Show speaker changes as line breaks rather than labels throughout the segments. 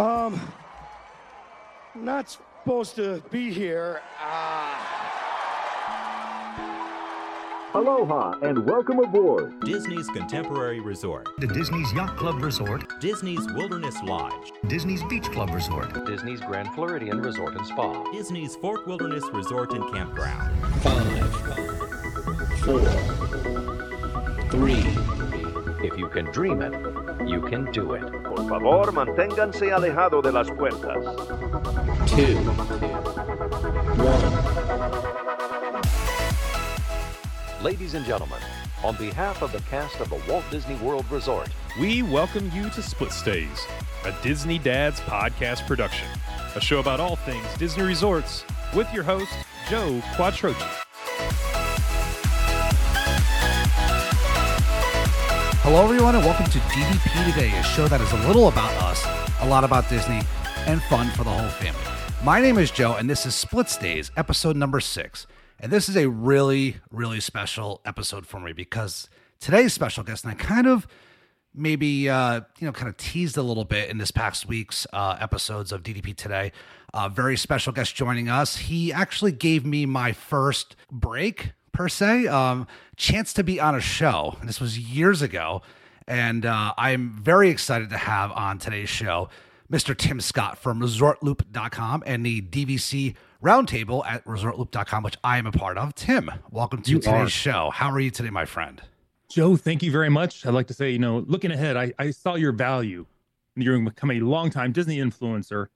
Um, not supposed to be here. Ah.
Aloha and welcome aboard.
Disney's Contemporary Resort,
The Disney's Yacht Club Resort,
Disney's Wilderness Lodge,
Disney's Beach Club Resort,
Disney's Grand Floridian Resort and Spa.
Disney's Fort Wilderness Resort and Campground.
Five, four, three,
If you can dream it, you can do it.
Por favor, manténganse alejado de las puertas.
two, one.
Ladies and gentlemen, on behalf of the cast of the Walt Disney World Resort,
We welcome you to Split Stays, a Disney Dads podcast production, a show about all things Disney resorts with your host, Joe Quattrochi.
Hello, everyone, and welcome to DDP Today, a show that is a little about us, a lot about Disney, and fun for the whole family. My name is Joe, and this is Split Stays, episode number six. And this is a really, really special episode for me because today's special guest, and I kind of maybe uh, you know kind of teased a little bit in this past week's uh, episodes of DDP today. A very special guest joining us. He actually gave me my first break per se, um, chance to be on a show. This was years ago, and uh, I'm very excited to have on today's show Mr. Tim Scott from ResortLoop.com and the DVC Roundtable at ResortLoop.com, which I am a part of. Tim, welcome to
You
today's
are.
show. How are you today, my friend?
Joe, thank you very much. I'd like to say, you know, looking ahead, I, I saw your value. And you're going to become a longtime Disney influencer.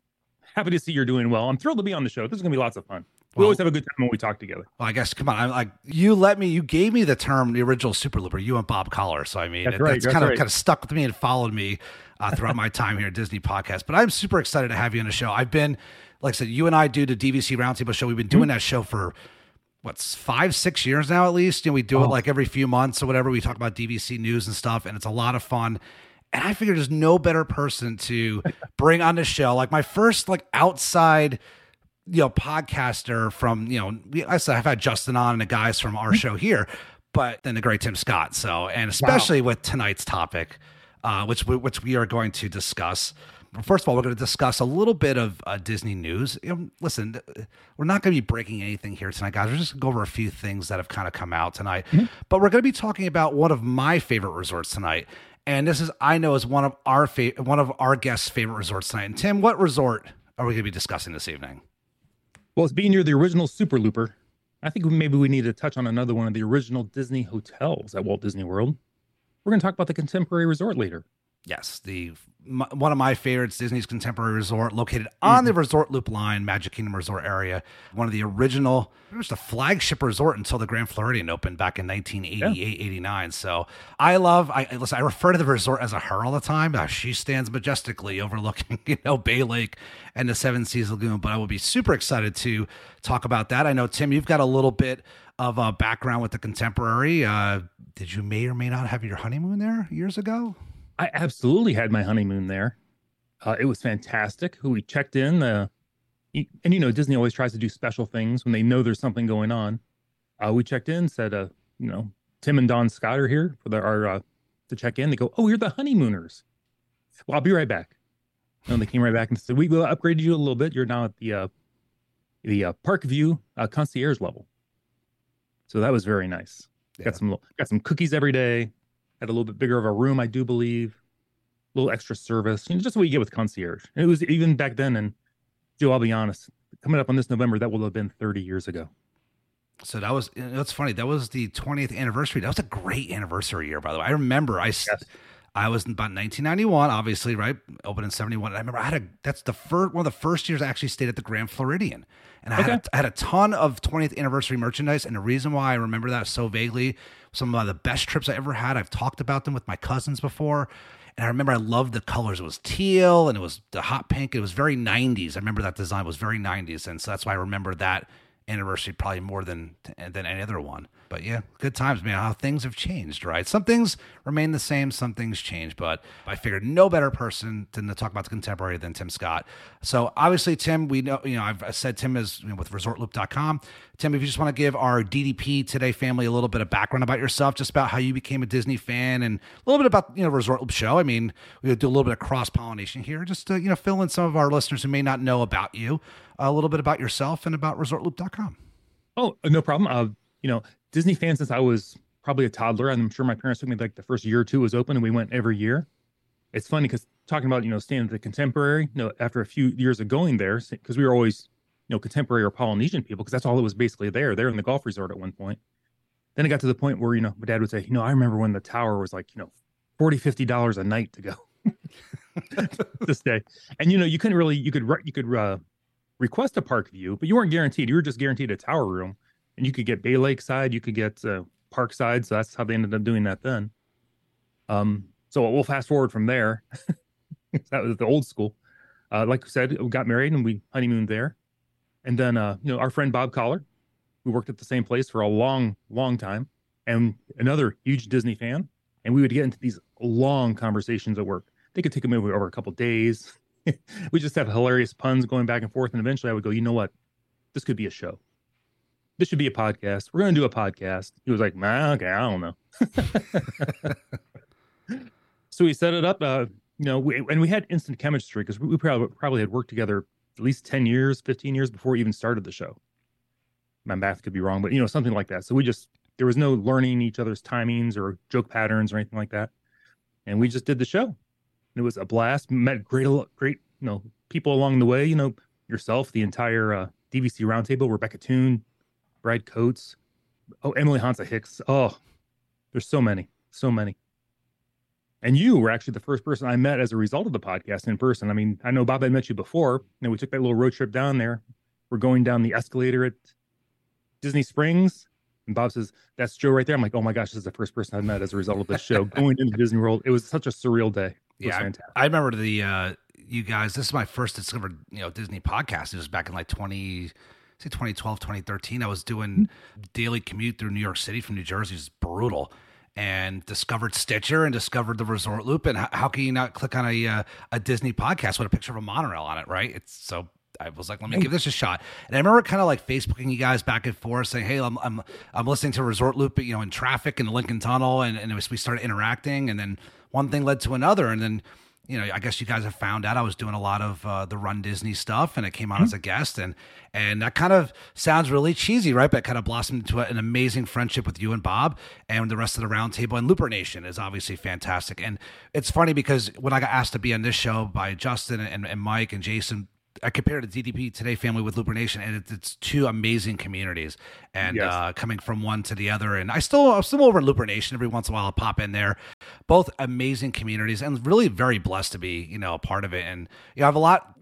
Happy to see you're doing well. I'm thrilled to be on the show. This is going to be lots of fun. We
Well-
always have a good time when we talk together.
Well, I guess come on. I'm like you let me. You gave me the term the original Super Looper. You and Bob Collar. So I mean,
That's
it-
right,
that's
that's
kind of kind of stuck with me and followed me uh, throughout my time here at Disney Podcast. But I'm super excited to have you on the show. I've been, like I said, you and I do the DVC Roundtable show. We've been
Mm-hmm.
doing that show for what's five, six years now at least. You know, we do it like every few months or whatever. We talk about DVC news and stuff, and it's a lot of fun. And I figured there's no better person to bring on the show. Like my first like outside you know podcaster from you know I said I've had Justin on and the guys from our show here, but then the great Tim Scott. So and especially with tonight's topic, uh, which we, which we are going to discuss. First of all, we're going to discuss a little bit of uh, Disney news. You know, listen, we're not going to be breaking anything here tonight, guys. We're just going to go over a few things that have kind of come out tonight. But we're going to be talking about one of my favorite resorts tonight, and this is I know is one of our fa- one of our guests' favorite resorts tonight. And Tim, what resort are we going to be discussing this evening?
Well, it's being near the original Super Looper. I think maybe we need to touch on another one of the original Disney hotels at Walt Disney World. We're going to talk about the Contemporary Resort later.
Yes, the m- one of my favorites, Disney's Contemporary Resort, located on the Resort Loop line, Magic Kingdom Resort area. One of the original, it was the flagship resort until the Grand Floridian opened back in 1988, 89. So I love, I listen, I refer to the resort as a her all the time. She stands majestically overlooking, you know, Bay Lake and the Seven Seas Lagoon. But I will be super excited to talk about that. I know, Tim, you've got a little bit of a background with the Contemporary. Uh, did you may or may not have your honeymoon there years ago?
I absolutely had my honeymoon there. Uh, it was fantastic. Who we checked in, uh, and you know Disney always tries to do special things when they know there's something going on. Uh, we checked in, said, uh, you know, Tim and Dawn Scott are here for their our, uh, to check in. They go, "Oh, you're the honeymooners." Well, I'll be right back. And they came right back and said, "We upgraded you a little bit. You're now at the uh, the uh, Park View uh, concierge level." So that was very nice.
Yeah.
Got some little- got some cookies every day. Had a little bit bigger of a room, I do believe. A little extra service, you know, just what you get with concierge. And it was even back then. And Joe, I'll be honest, coming up on this November, that will have been 30 years ago.
So that was that's funny. That was the 20th anniversary. That was a great anniversary year, by the way. I remember I
Yes.
I was in about 1991, obviously, right? Opened in 71. And I remember I had a that's the first one of the first years I actually stayed at the Grand Floridian. And I, had, a, I had a ton of 20th anniversary merchandise. And the reason why I remember that so vaguely, some of the best trips I ever had. I've talked about them with my cousins before. And I remember I loved the colors. It was teal and it was the hot pink. It was very 90s. I remember that design was very 90s. And so that's why I remember that anniversary probably more than than any other one. But yeah, good times, man. How things have changed, right? Some things remain the same, some things change. But I figured no better person than to talk about the contemporary than Tim Scott. So obviously, Tim, we know, you know, I've said Tim is you know, with resortloop.com. Tim, if you just want to give our DDP Today family a little bit of background about yourself, just about how you became a Disney fan and a little bit about, you know, Resort Loop show. I mean, we do a little bit of cross pollination here, just to, you know, fill in some of our listeners who may not know about you, a little bit about yourself and about resortloop.com.
Oh, no problem. Uh, you know, Disney fan since I was probably a toddler. I'm sure my parents took me like the first year or two was open and we went every year. It's funny because talking about, you know, staying at the contemporary, you know, after a few years of going there, because we were always, you know, contemporary or Polynesian people, because that's all that was basically there. There in the golf resort at one point. Then it got to the point where, you know, my dad would say, you know, I remember when the tower was like, you know, 40 $50 a night to go to stay, And, you know, you couldn't really, you could, you could, uh, request a park view, but you weren't guaranteed. You were just guaranteed a tower room and you could get Bay Lake side, you could get uh, Park side. So that's how they ended up doing that then. Um, so we'll fast forward from there. that was the old school. Uh, like I said, we got married and we honeymooned there. And then, uh, you know, our friend Bob Collar, we worked at the same place for a long, long time, and another huge Disney fan. And we would get into these long conversations at work. They could take a movie over a couple days. we just have hilarious puns going back and forth. And eventually I would go, you know what? This could be a show. This should be a podcast. We're going to do a podcast. He was like, nah, okay, I don't know. so we set it up. Uh, you know, we, and we had instant chemistry because we, we probably, probably had worked together at least 10 years, 15 years before we even started the show. My math could be wrong, but you know, something like that. So we just, there was no learning each other's timings or joke patterns or anything like that. And we just did the show. It was a blast. Met great, great, you know, people along the way. You know, yourself, the entire uh, DVC roundtable, Rebecca Toon, Brad Coates, oh Emily Hansa Hicks. Oh, there's so many, so many. And you were actually the first person I met as a result of the podcast in person. I mean, I know Bob had met you before. and we took that little road trip down there. We're going down the escalator at Disney Springs. And Bob says, That's Joe right there. I'm like, Oh my gosh, this is the first person I've met as a result of this show going into Disney World. It was such a surreal day.
yeah, I, I, remember the uh, you guys. This is my first discovered you know Disney podcast. It was back in like 20, say 2012, 2013. I was doing daily commute through New York City from New Jersey. It was brutal. And discovered Stitcher and discovered the Resort Loop. And how, how can you not click on a uh, a Disney podcast with a picture of a monorail on it, right? It's so I was like, let me give this a shot. And I remember kind of like Facebooking you guys back and forth, saying, "Hey, I'm I'm I'm listening to Resort Loop, you know, in traffic in the Lincoln Tunnel," and and was, we started interacting, and then one thing led to another, and then you know, I guess you guys have found out I was doing a lot of uh, the Run Disney stuff, and I came on mm-hmm. as a guest, and and that kind of sounds really cheesy, right? But it kind of blossomed into an amazing friendship with you and Bob, and the rest of the roundtable. And Looper Nation is obviously fantastic, and it's funny because when I got asked to be on this show by Justin and, and Mike and Jason, I compared the DDP Today family with Looper Nation, and it's, it's two amazing communities, and yes. uh, coming from one to the other. And I still, I'm still over in Looper Nation every once in a while. I'll pop in there. Both amazing communities, and really very blessed to be, you know, a part of it. And you know, I have a lot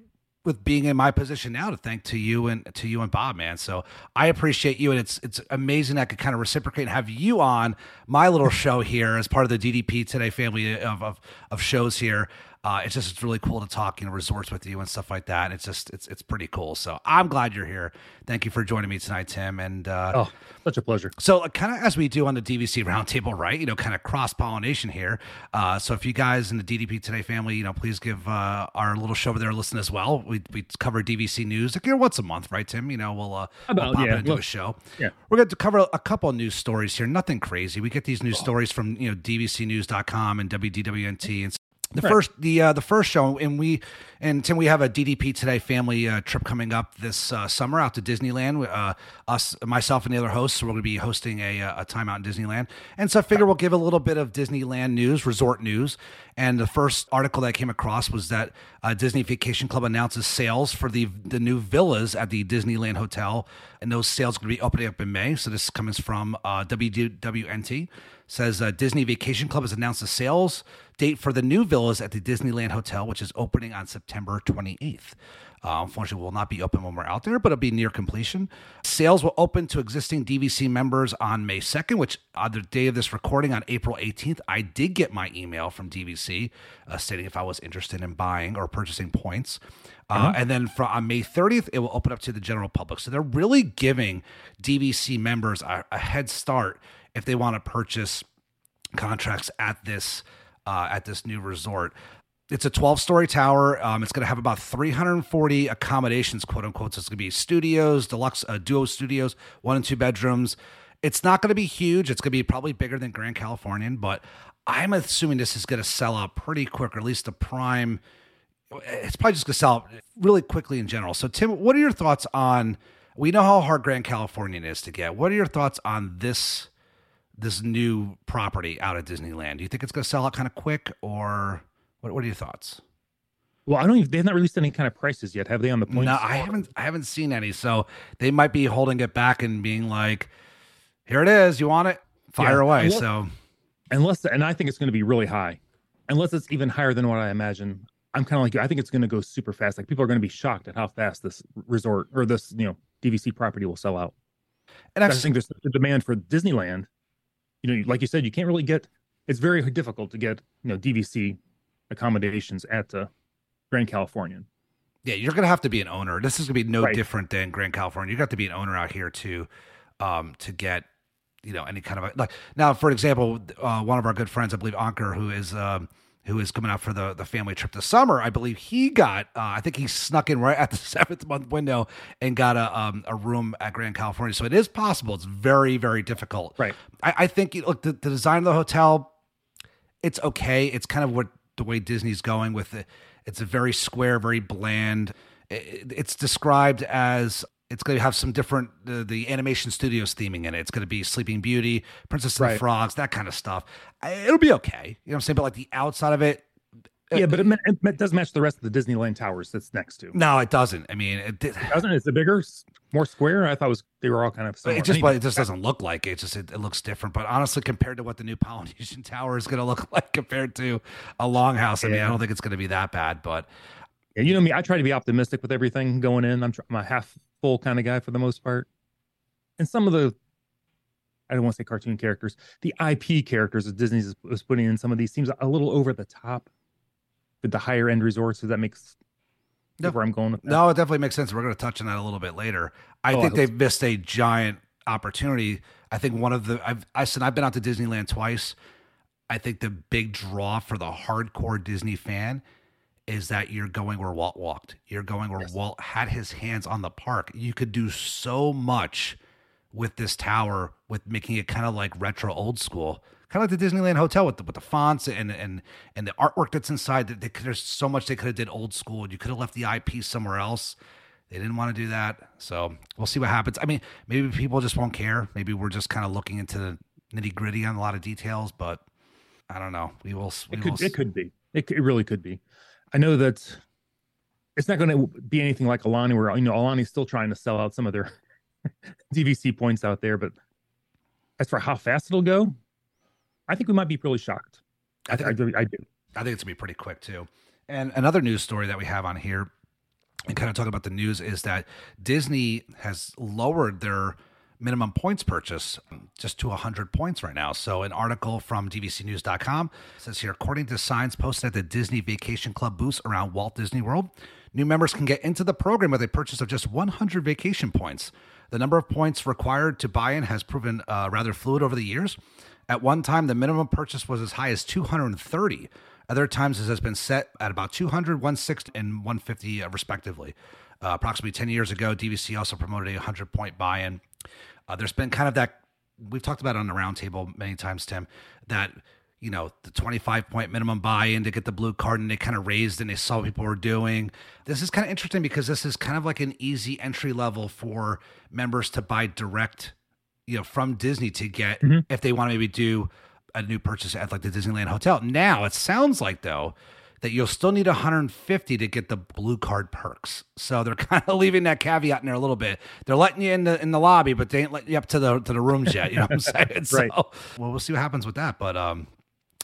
with being in my position now to thank to you and to you and Bob, man. So I appreciate you, and it's it's amazing I could kind of reciprocate and have you on my little show here as part of the DDP Today family of of, of shows here uh, it's just it's really cool to talk, you know, resorts with you and stuff like that. It's just it's it's pretty cool. So I'm glad you're here. Thank you for joining me tonight, Tim. And uh,
oh, such a pleasure.
So uh, kind of as we do on the DVC roundtable, right? You know, kind of cross pollination here. Uh, so if you guys in the DDP Today family, you know, please give uh, our little show over there a listen as well. We we cover DVC news like you know once a month, right, Tim? You know, we'll uh, About, we'll pop yeah, into look, a show.
Yeah,
we're going to cover a couple of news stories here. Nothing crazy. We get these news oh. stories from you know DVCnews.com and WDWNT and the right. first the uh, the first show and we and Tim we have a DDP today family uh, trip coming up this uh, summer out to Disneyland uh, us myself and the other hosts. We're going to be hosting a, uh, a time out in Disneyland. And so I figure we'll give a little bit of Disneyland news resort news. And the first article that I came across was that uh, Disney Vacation Club announces sales for the the new villas at the Disneyland Hotel. And those sales are going to be opening up in May. So this comes from WDWNT says uh, Disney Vacation Club has announced the sales date for the new villas at the Disneyland Hotel, which is opening on September. September 28th. Uh, unfortunately, will not be open when we're out there, but it'll be near completion. Sales will open to existing DVC members on May 2nd, which on the day of this recording on April 18th, I did get my email from DVC uh, stating if I was interested in buying or purchasing points. Uh, and then for, on May 30th, it will open up to the general public. So they're really giving DVC members a, a head start if they want to purchase contracts at this uh, at this new resort. It's a 12 story tower. Um, it's going to have about 340 accommodations, quote unquote. So it's going to be studios, deluxe uh, duo studios, one and two bedrooms. It's not going to be huge. It's going to be probably bigger than Grand Californian, but I'm assuming this is going to sell out pretty quick, or at least the prime. It's probably just going to sell out really quickly in general. So, Tim, what are your thoughts on? We know how hard Grand Californian is to get. What are your thoughts on this this new property out at Disneyland? Do you think it's going to sell out kind of quick, or what? What are your thoughts?
Well, I don't even. They have not released any kind of prices yet, have they? On the points?
No, I haven't. I haven't seen any. So they might be holding it back and being like, "Here it is. You want it? Fire
Yeah,
away."
unless-
so
unless, and I think it's going to be really high, unless it's even higher than what I imagine. I'm kind of like you. I think it's going to go super fast. Like people are going to be shocked at how fast this resort or this you know DVC property will sell out.
and
I think there's such a demand for Disneyland. You know, like you said, you can't really get. It's very difficult to get you know DVC accommodations at uh, Grand Californian.
Yeah, you're gonna have to be an owner. This is gonna be no
Right.
different than Grand Californian. You got to be an owner out here to, um, to get, you know, any kind of a, like now. For example, uh, one of our good friends, I believe Anker, who is um, who is coming out for the the family trip this summer. I believe he got. Uh, I think he snuck in right at the seventh month window and got a um, a room at Grand Californian. So it is possible. It's very very difficult.
Right.
I, I think look the, the design of the hotel it's okay. It's kind of what the way Disney's going with it. It's a very square, very bland. It- It's described as it's going to have some different the, the animation studios theming in it. It's going to be Sleeping Beauty, Princess and the
Right.
Frogs, that kind of stuff. I- It'll be okay. You know what I'm saying? But like the outside of it, uh,
Yeah, but it, it does match the rest of the Disneyland towers that's next to.
no, it doesn't. I mean, it, it,
Doesn't it? Is it bigger, more square? I thought it was they were all kind of similar.
it just
Anyway,
it just doesn't look like it. It's just it, it looks different. But honestly, compared to what the new Polynesian Tower is going to look like compared to a Longhouse, I mean, I don't think it's going to be that bad. But
Yeah, you know me. I try to be optimistic with everything going in. I'm, tr- I'm a half full kind of guy for the most part. And some of the, I don't want to say cartoon characters, the IP characters that Disney is- was putting in some of these seems a little over the top with the higher end resorts. Does that makes
No.
where I'm going with that?
No, it definitely makes sense. We're going to touch on that a little bit later. I
Oh,
think
hope
they've missed a giant opportunity. I think one of the I've I said I've been out to Disneyland twice. I think the big draw for the hardcore Disney fan is that you're going where Walt walked. You're going where Walt had his hands on the park. You could do so much with this tower with making it kind of like retro old school. Kind of like the Disneyland Hotel with the, with the fonts and and and the artwork that's inside. That they could, there's so much they could have did old school. You could have left the IP somewhere else. They didn't want to do that, so we'll see what happens. I mean, maybe people just won't care. Maybe we're just kind of looking into the nitty gritty on a lot of details, but I don't know. We will. We
It
will
could, it could be. It, it really could be. I know that it's not going to be anything like Aulani, where you know Aulani's still trying to sell out some of their DVC points out there. But as for how fast it'll go, I think we might be really shocked. I, th- I, do- I do.
I think it's gonna be pretty quick too. And another news story that we have on here, and kind of talk about the news, is that Disney has lowered their minimum points purchase just to 100 points right now. So, an article from DVCnews.com says here, according to signs posted at the Disney Vacation Club booths around Walt Disney World, new members can get into the program with a purchase of just 100 vacation points. The number of points required to buy in has proven uh, rather fluid over the years. At one time, the minimum purchase was as high as 230. Other times, this has been set at about 200, 160, and 150, uh, respectively. Uh, approximately 10 years ago, DVC also promoted a 100 point buy in. Uh, there's been kind of that, we've talked about it on the roundtable many times, Tim, that, you know, the 25 point minimum buy in to get the blue card and they kind of raised and they saw what people were doing. This is kind of interesting because this is kind of like an easy entry level for members to buy direct you know from Disney to get if they want to maybe do a new purchase at like the Disneyland hotel. Now it sounds like though that you'll still need 150 to get the blue card perks. So they're kind of leaving that caveat in there a little bit. They're letting you in the in the lobby, but they ain't letting you up to the to the rooms yet. You know what I'm saying?
Right.
So well, we'll see what happens with that. But um,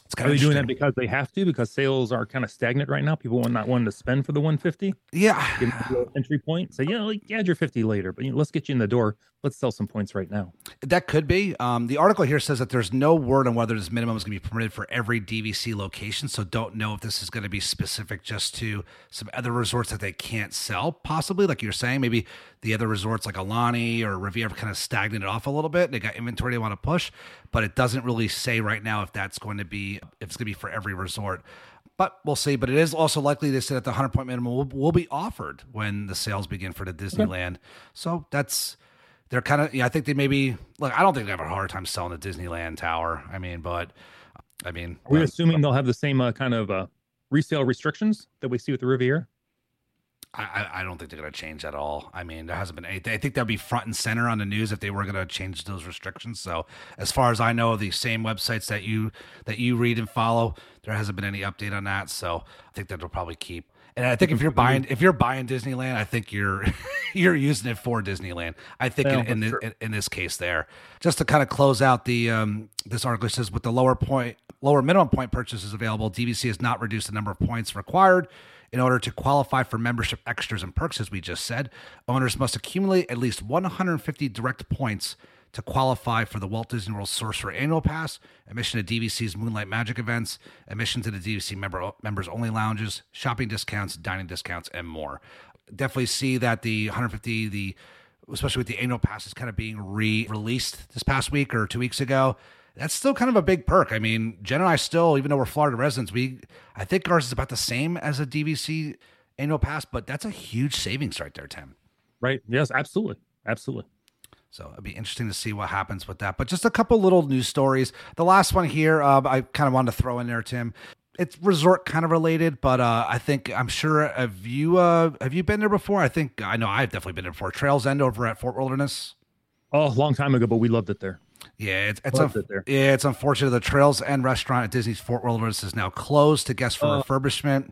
It's kind
Are
of
they doing that because they have to? Because sales are kind of stagnant right now. People are not wanting to spend for the 150.
Yeah,
Give them a little entry point. Say, yeah, like, add your 50 later, but you know, let's get you in the door. Let's sell some points right now.
That could be. Um, the article here says that there's no word on whether this minimum is going to be permitted for every DVC location. So don't know if this is going to be specific just to some other resorts that they can't sell, possibly. Like you're saying, maybe the other resorts like Aulani or Riviera kind of stagnated off a little bit. and They got inventory they want to push, but it doesn't really say right now if that's going to be if it's going to be for every resort. But we'll see. But it is also likely they said that the 100 point minimum will, will be offered when the sales begin for the Disneyland. So that's they're kind of yeah i think they maybe look i don't think they have a hard time selling the disneyland tower i mean but i mean
Are we
uh,
assuming they'll have the same uh, kind of uh, resale restrictions that we see with the Riviera?
I, I- don't think they're going to change at all. I mean, there hasn't been anything. I think that'd be front and center on the news if they were going to change those restrictions. So, as far as I know, the same websites that you that you read and follow, there hasn't been any update on that. So, I think that they'll probably keep. And I think if you're buying if you're buying Disneyland, I think you're you're using it for Disneyland. I think
Well,
in, in,
that's
this, in, in this case, there just to kind of close out the um, this article it says with the lower point lower minimum point purchases available, DVC has not reduced the number of points required. In order to qualify for membership extras and perks, as we just said, owners must accumulate at least 150 direct points to qualify for the Walt Disney World Sorcerer Annual Pass, admission to DVC's Moonlight Magic events, admission to the DVC member members only lounges, shopping discounts, dining discounts, and more. Definitely see that the 150, the especially with the annual passes kind of being re-released this past week or two weeks ago. That's still kind of a big perk. I mean, Jen and I still, even though we're Florida residents, we I think ours is about the same as a DVC annual pass, but that's a huge savings right there, Tim.
Right? Yes, absolutely. Absolutely.
So it'd be interesting to see what happens with that. But just a couple little news stories. The last one here, uh, I kind of wanted to throw in there, Tim. It's resort kind of related, but uh, I think I'm sure have you uh, have you been there before? I think I know I've definitely been there before. Trails End over at Fort Wilderness.
Oh, a long time ago, but we loved it there.
Yeah, it's it's unf-
it
yeah, it's unfortunate. The Trails End restaurant at Disney's Fort Wilderness is now closed to guests for
Oh.
refurbishment,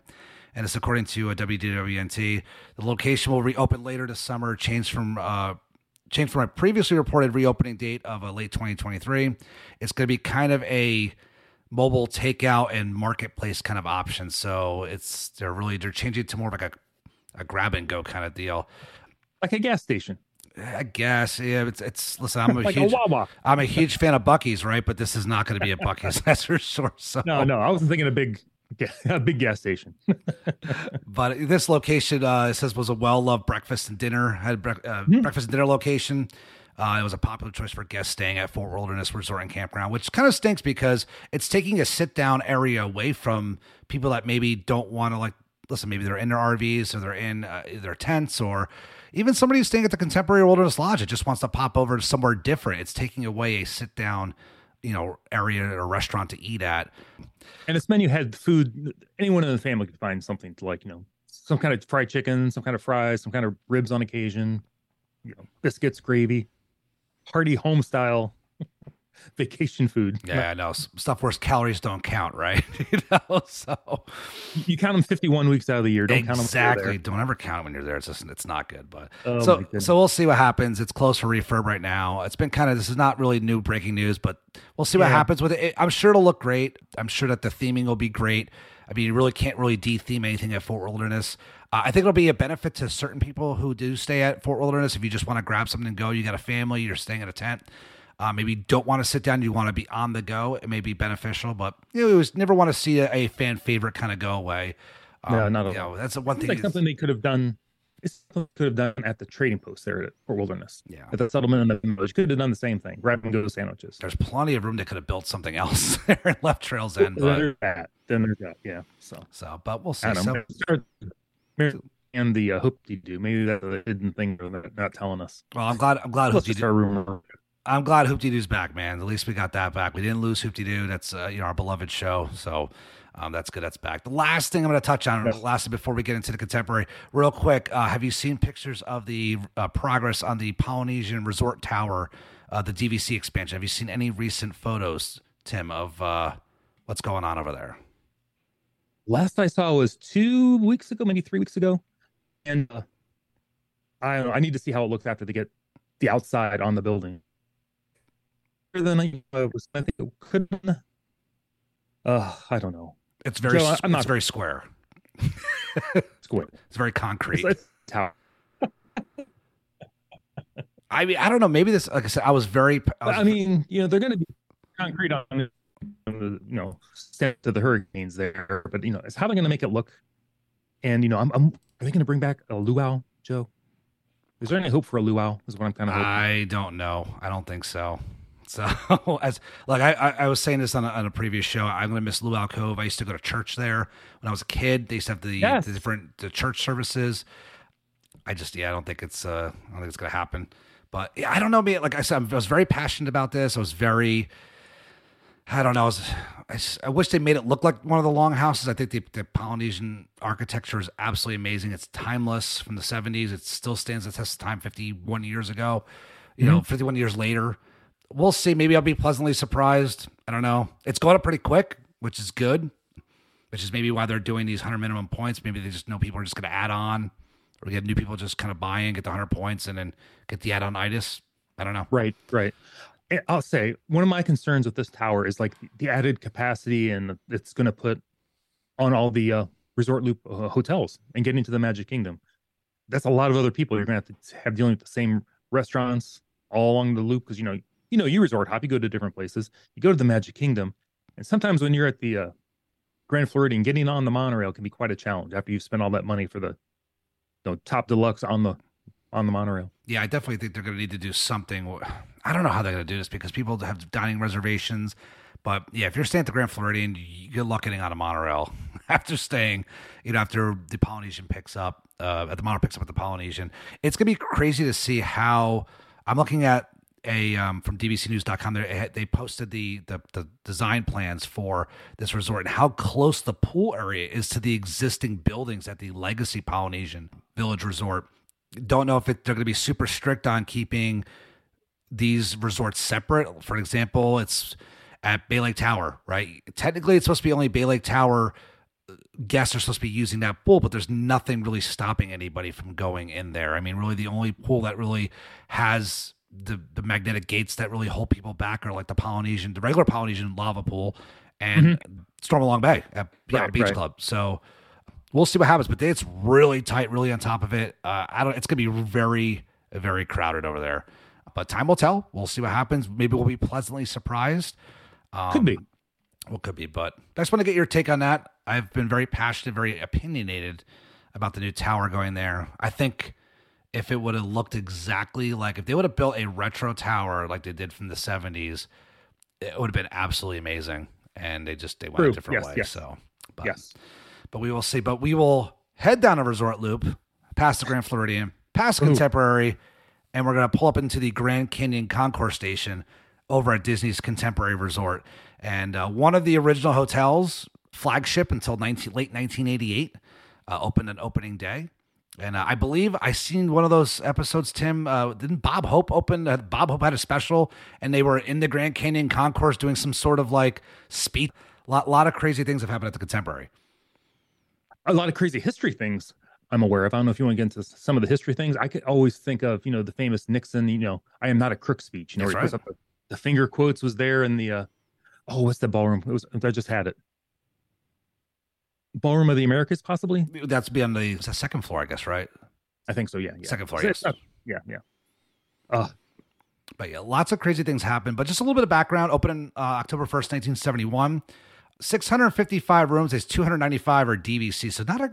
and it's according to uh, WDWNT. The location will reopen later this summer, changed from uh, changed from a previously reported reopening date of uh, late 2023. It's going to be kind of a mobile takeout and marketplace kind of option. So it's they're really they're changing it to more of like a a grab and go kind of deal.
Like a gas station.
I guess yeah. It's it's listen. I'm a
Like
huge. I'm a huge fan of Buc-ee's, right? But this is not going to be a Buc-ee's. That's for sure. So
No, no, I wasn't thinking a big, a big gas station.
But this location, uh, it says, was a well-loved breakfast and dinner had bre- uh,
Hmm.
breakfast and dinner location. Uh, it was a popular choice for guests staying at Fort Wilderness Resort and Campground, which kind of stinks because it's taking a sit-down area away from people that maybe don't want to like. Listen, maybe they're in their RVs or they're in uh, their tents or even somebody who's staying at the Contemporary Wilderness Lodge. It just wants to pop over to somewhere different. It's taking away a sit-down, you know, area or restaurant to eat at.
and this menu had food. Anyone in the family could find something to like, you know, some kind of fried chicken, some kind of fries, some kind of ribs on occasion, you know, biscuits, gravy, hearty home style vacation food.
Yeah, I know stuff where calories don't count, right? you know, so
You count them 51 weeks out of the year. Don't count them.
exactly. Don't ever count when you're there. It's just it's not good. But
Oh,
so so we'll see what happens. It's close for refurb right now. It's been kind of this is not really new breaking news, but we'll see what
Yeah.
happens with it. it. I'm sure it'll look great. I'm sure that the theming will be great. I mean, you really can't really de-theme anything at Fort Wilderness. Uh, I think it'll be a benefit to certain people who do stay at Fort Wilderness. If you just want to grab something and go, you got a family, you're staying in a tent. Uh, maybe you don't want to sit down, you want to be on the go. It may be beneficial, but you know, always never want to see a, a fan favorite kind of go away. Um,
No, not at
you
all.
know, that's the one
It's
thing.
like something they could have done. It's could have done at the trading post there at Fort Wilderness.
Yeah.
At the settlement and the village. Could have done the same thing. Grab and go sandwiches.
there's plenty of room they could have built something else there and left Trails End,
Then
but
there's that. Then there's that. Yeah. So
so but we'll see. So.
And the uh, hope you do. Maybe that's a hidden thing they're not telling us.
well, I'm glad I'm glad Hoopty
just our rumor.
I'm glad Hoop-Dee-Doo's back, man. At least we got that back. We didn't lose Hoop-Dee-Doo. That's uh, you know our beloved show. So um, that's good. That's back. The last thing I'm going to touch on,
Yes.
lastly, before we get into the contemporary, real quick. Uh, have you seen pictures of the uh, progress on the Polynesian Resort Tower, uh, the DVC expansion? Have you seen any recent photos, Tim, of uh, what's going on over there?
Last I saw was two weeks ago, maybe three weeks ago, and uh, I know. I need to see how it looks after they get the outside on the building. Than I was, I think it could. Uh, I don't know.
It's very
Joe, I-
s-
I'm not-
it's very square.
Squid.
It's very concrete.
It's tower.
I mean, I don't know. Maybe this, like I said, I was very. I, was,
I mean, you know, they're going to be concrete on the, you know, step to the hurricanes there, but you know, it's how they're going to make it look. And you know, I'm, I'm are they going to bring back a luau, Joe? Is there any hope for a luau? Is what I'm kind of.
I don't know. I don't think so. So, as like I, I, was saying this on a, on a previous show, I'm gonna miss Luau Cove. I used to go to church there when I was a kid. They used to have the,
Yes.
the different the church services. I just yeah, I don't think it's uh, I don't think it's gonna happen. But yeah, I don't know. Me, like I said, I was very passionate about this. I was very, I don't know. I, was, I, I wish they made it look like one of the long houses. I think the, the Polynesian architecture is absolutely amazing. It's timeless from the 70s. It still stands the test of time 51 years ago, you know, 51 years later. We'll see. Maybe I'll be pleasantly surprised. I don't know. It's going up pretty quick, which is good, which is maybe why they're doing these 100 minimum points. Maybe they just know people are just going to add on or get new people just kind of buying, get the 100 points, and then get the add on itis. I don't know.
Right, right. I'll say one of my concerns with this tower is like the added capacity and it's going to put on all the uh, resort loop uh, hotels and getting to the Magic Kingdom. That's a lot of other people you're going to have to have dealing with the same restaurants all along the loop because you know you know you resort hop, you go to different places, you go to the Magic Kingdom, and sometimes when you're at the uh, Grand Floridian, getting on the monorail can be quite a challenge after you've spent all that money for the you know top deluxe on the on the monorail.
Yeah, I definitely think they're going to need to do something. I don't know how they're going to do this because people have dining reservations. But yeah, if you're staying at the Grand Floridian, you- good luck getting on a monorail after staying, you know, after the Polynesian picks up, uh, at the monorail picks up at the Polynesian. It's going to be crazy to see how I'm looking at a um, from dvcnews.com they they posted the, the the design plans for this resort and how close the pool area is to the existing buildings at the legacy polynesian village resort don't know if it, they're going to be super strict on keeping these resorts separate. For example, it's at Bay Lake Tower, right? Technically, it's supposed to be only Bay Lake Tower uh, guests are supposed to be using that pool, but there's nothing really stopping anybody from going in there. I mean, really, the only pool that really has the the magnetic gates that really hold people back are like the Polynesian, the regular Polynesian lava pool, and Stormalong Bay at Beyond
Right,
Beach
right.
Club. So we'll see what happens. But it's really tight, really on top of it. Uh, I don't. It's gonna be very, very crowded over there. But time will tell. We'll see what happens. Maybe we'll be pleasantly surprised. Um,
Could be.
Well, could be. But I just want to get your take on that. I've been very passionate, very opinionated about the new tower going there. I think if it would have looked exactly like if they would have built a retro tower like they did from the 70s, it would have been absolutely amazing. And they just they went
True.
a different
Yes,
way.
yes.
So, but,
Yes.
but we will see. But we will head down a resort loop, past the Grand Floridian, past Contemporary, and we're going to pull up into the Grand Canyon Concourse Station over at Disney's Contemporary Resort. And uh, one of the original hotels, flagship until 19, late 1988, uh, opened on opening day. And uh, I believe I seen one of those episodes. Tim uh, didn't Bob Hope open? Uh, Bob Hope had a special, and they were in the Grand Canyon Concourse doing some sort of like speed. Lot, lot of crazy things have happened at the Contemporary.
a lot of crazy history things I'm aware of. I don't know if you want to get into some of the history things. I could always think of, you know, the famous Nixon, you know, I am not a crook speech. You know,
That's
where he puts
right.
the, the finger quotes was there in the, uh, oh, what's the ballroom? It was, I just had it. Ballroom of the Americas, possibly.
That's be on the, the second floor, I guess, right?
I think so. Yeah. yeah.
Second floor,
So
yes.
not- yeah. Yeah. Uh,
But yeah, lots of crazy things happen. But just a little bit of background. opening uh, October 1st, 1971. 655 rooms. There's 295 are DVC. So not a,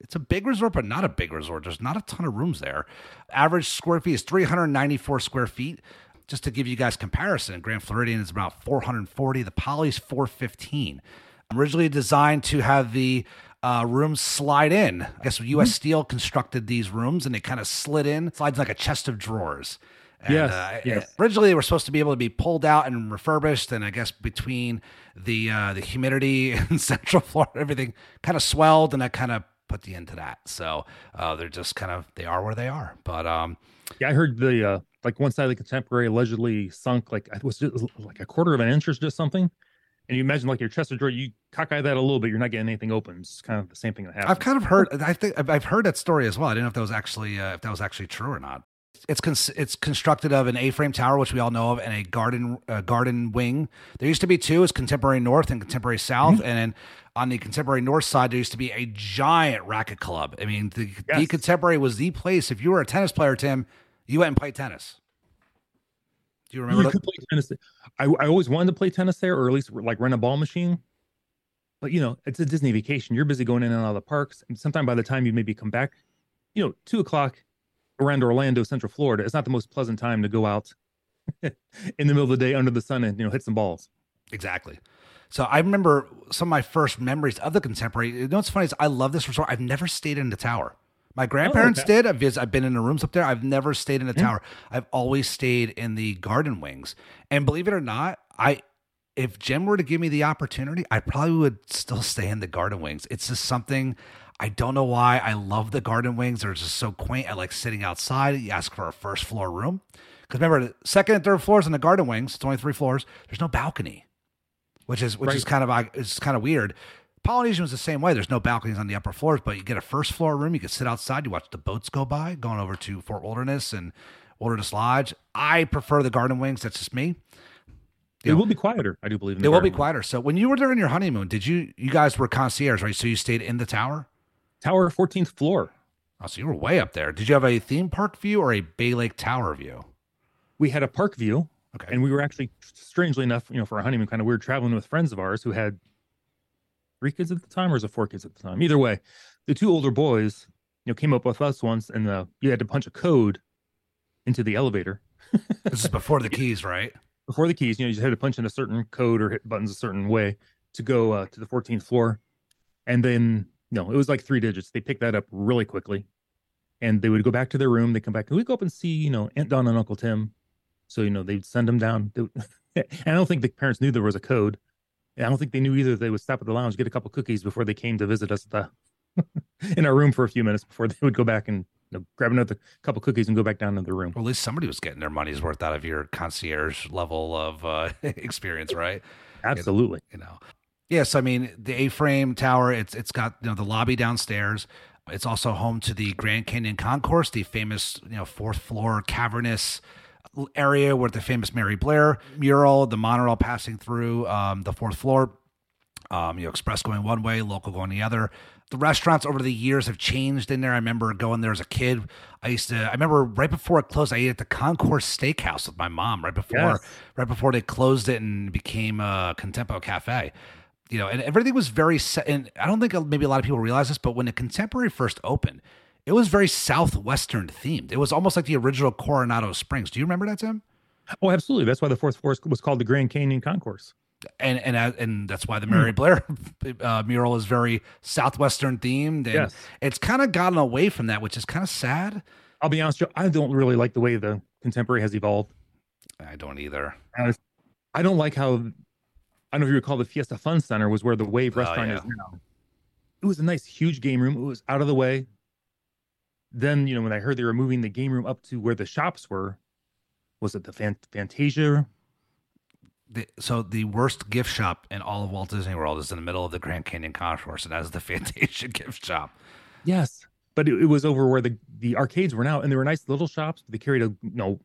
it's a big resort, but not a big resort. There's not a ton of rooms there. Average square feet is 394 square feet. Just to give you guys comparison, Grand Floridian is about 440. The Poly's 415. Originally designed to have the uh, rooms slide in. I guess U.S. Steel constructed these rooms and they kind of slid in, slides like a chest of drawers. And,
Yes,
uh,
yes.
Originally, they were supposed to be able to be pulled out and refurbished, and I guess between the uh, the humidity in Central Florida, everything kind of swelled, and that kind of put the end to that. So uh, they're just kind of they are where they are. But um,
yeah. I heard the, uh, like one side of the contemporary allegedly sunk like, it was just like a quarter of an inch or just something. And you imagine like your chest of drawer, you cockeye that a little bit, you're not getting anything open. It's kind of the same thing that happens.
I've kind of heard. I think I've- heard that story as well. I didn't know if that was actually uh, if that was actually true or not. it's cons- it's constructed of an A-frame tower, which we all know of, and a garden uh, garden wing. There used to be two, is Contemporary North and Contemporary South, and then on the Contemporary North side, there used to be a giant racket club. I mean, the, the Contemporary was the place. If you were a tennis player, Tim, you went and played tennis. Do you remember?
you
that?
could play tennis. I, I always wanted to play tennis there, or at least like rent a ball machine. But you know, it's a Disney vacation. You're busy going in and out of the parks, and sometime by the time you maybe come back, you know, two o'clock around Orlando, Central Florida, it's not the most pleasant time to go out in the middle of the day under the sun and you know hit some balls.
Exactly. So I remember some of my first memories of the contemporary. You know what's funny is I love this resort. I've never stayed in the tower. My oh, grandparents
okay.
did. I've, I've been in the rooms up there. I've never stayed in the tower. I've always stayed in the garden wings. And believe it or not, I if Jim were to give me the opportunity, I probably would still stay in the garden wings. It's just something I don't know why. I love the garden wings. They're just so quaint. I like sitting outside. You ask for a first floor room. Because remember, the second and third floors in the garden wings, it's only three floors. There's no balcony which is which is kind of it's kind of weird. Polynesian was the same way. There's no balconies on the upper floors, but you get a first floor room. You can sit outside. You watch the boats go by, going over to Fort Wilderness and Wilderness Lodge. I prefer the garden wings. That's just me.
It
Yeah.
will be quieter, I do believe. In
It will be
garden.
quieter. So when you were there during your honeymoon, did you you guys were concierge, right? So you stayed in the tower.
Tower, 14th floor.
Oh, so you were way up there. Did you have a theme park view or a Bay Lake Tower view?
We had a park view,
Okay.
and we were actually, strangely enough, you know, for our honeymoon, kind of weird traveling with friends of ours who had three kids at the time, or was it four kids at the time? Either way, the two older boys, you know, came up with us once, and uh, you had to punch a code into the elevator
this is before the keys, right?
before the keys. You know, you just had to punch in a certain code or hit buttons a certain way to go uh, to the 14th floor, and then no, it was like three digits. They picked that up really quickly, and they would go back to their room. They come back, and we go up and see, you know, Aunt Dawn and Uncle Tim. So you know, they'd send them down. They would- and I don't think the parents knew there was a code. I don't think they knew either. They would stop at the lounge, get a couple cookies before they came to visit us at the in our room for a few minutes before they would go back and you know, grab another couple cookies and go back down to the room.
Well, at least somebody was getting their money's worth out of your concierge level of uh, experience, right?
Absolutely.
you know. Yes, I mean the A-frame tower. It's it's got you know the lobby downstairs. It's also home to the Grand Canyon Concourse, the famous you know fourth floor cavernous area where the famous Mary Blair mural, the monorail passing through um, the fourth floor. Um, you know, express going one way, local going the other. The restaurants over the years have changed in there. I remember going there as a kid. I used to. I remember right before it closed, I ate at the Concourse Steakhouse with my mom. Right before,
Yes.
right before they closed it and became a Contempo Cafe. You know, and everything was very. se- And I don't think maybe a lot of people realize this, but when the Contemporary first opened, it was very southwestern themed. It was almost like the original Coronado Springs. Do you remember that, Tim?
Oh, absolutely. That's why the fourth floor was called the Grand Canyon Concourse.
and and uh, and that's why the Mary Blair uh, mural is very southwestern themed, and
Yes.
it's kind of gotten away from that, which is kind of sad.
I'll be honest, Joe, I don't really like the way the contemporary has evolved.
I don't either.
I don't like how I don't know if you recall the Fiesta Fun Center was where the Wave
Oh,
restaurant
yeah.
is now. It was a nice huge game room. It was out of the way. Then, you know, when I heard they were moving the game room up to where the shops were, was it the Fan- Fantasia?
The, so the worst gift shop in all of Walt Disney World is in the middle of the Grand Canyon Concourse, and that is the Fantasia gift shop.
Yes. But it, it was over where the, the arcades were now, and they were nice little shops, but they carried a you know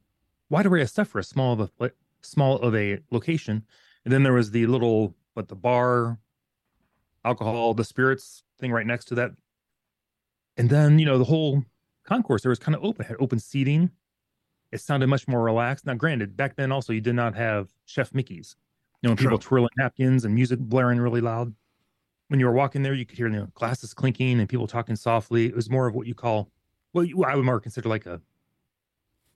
wide array of stuff for a small of a small of a location. And then there was the little but the bar, alcohol, the spirits thing right next to that. And then, you know, the whole concourse there was kind of open, had open seating. It sounded much more relaxed. Now, granted, back then also you did not have Chef Mickey's. You know, people twirling napkins and music blaring really loud when you were walking there, you could hear you know, glasses clinking and people talking softly. It was more of what you call, well, you, I would more consider like a,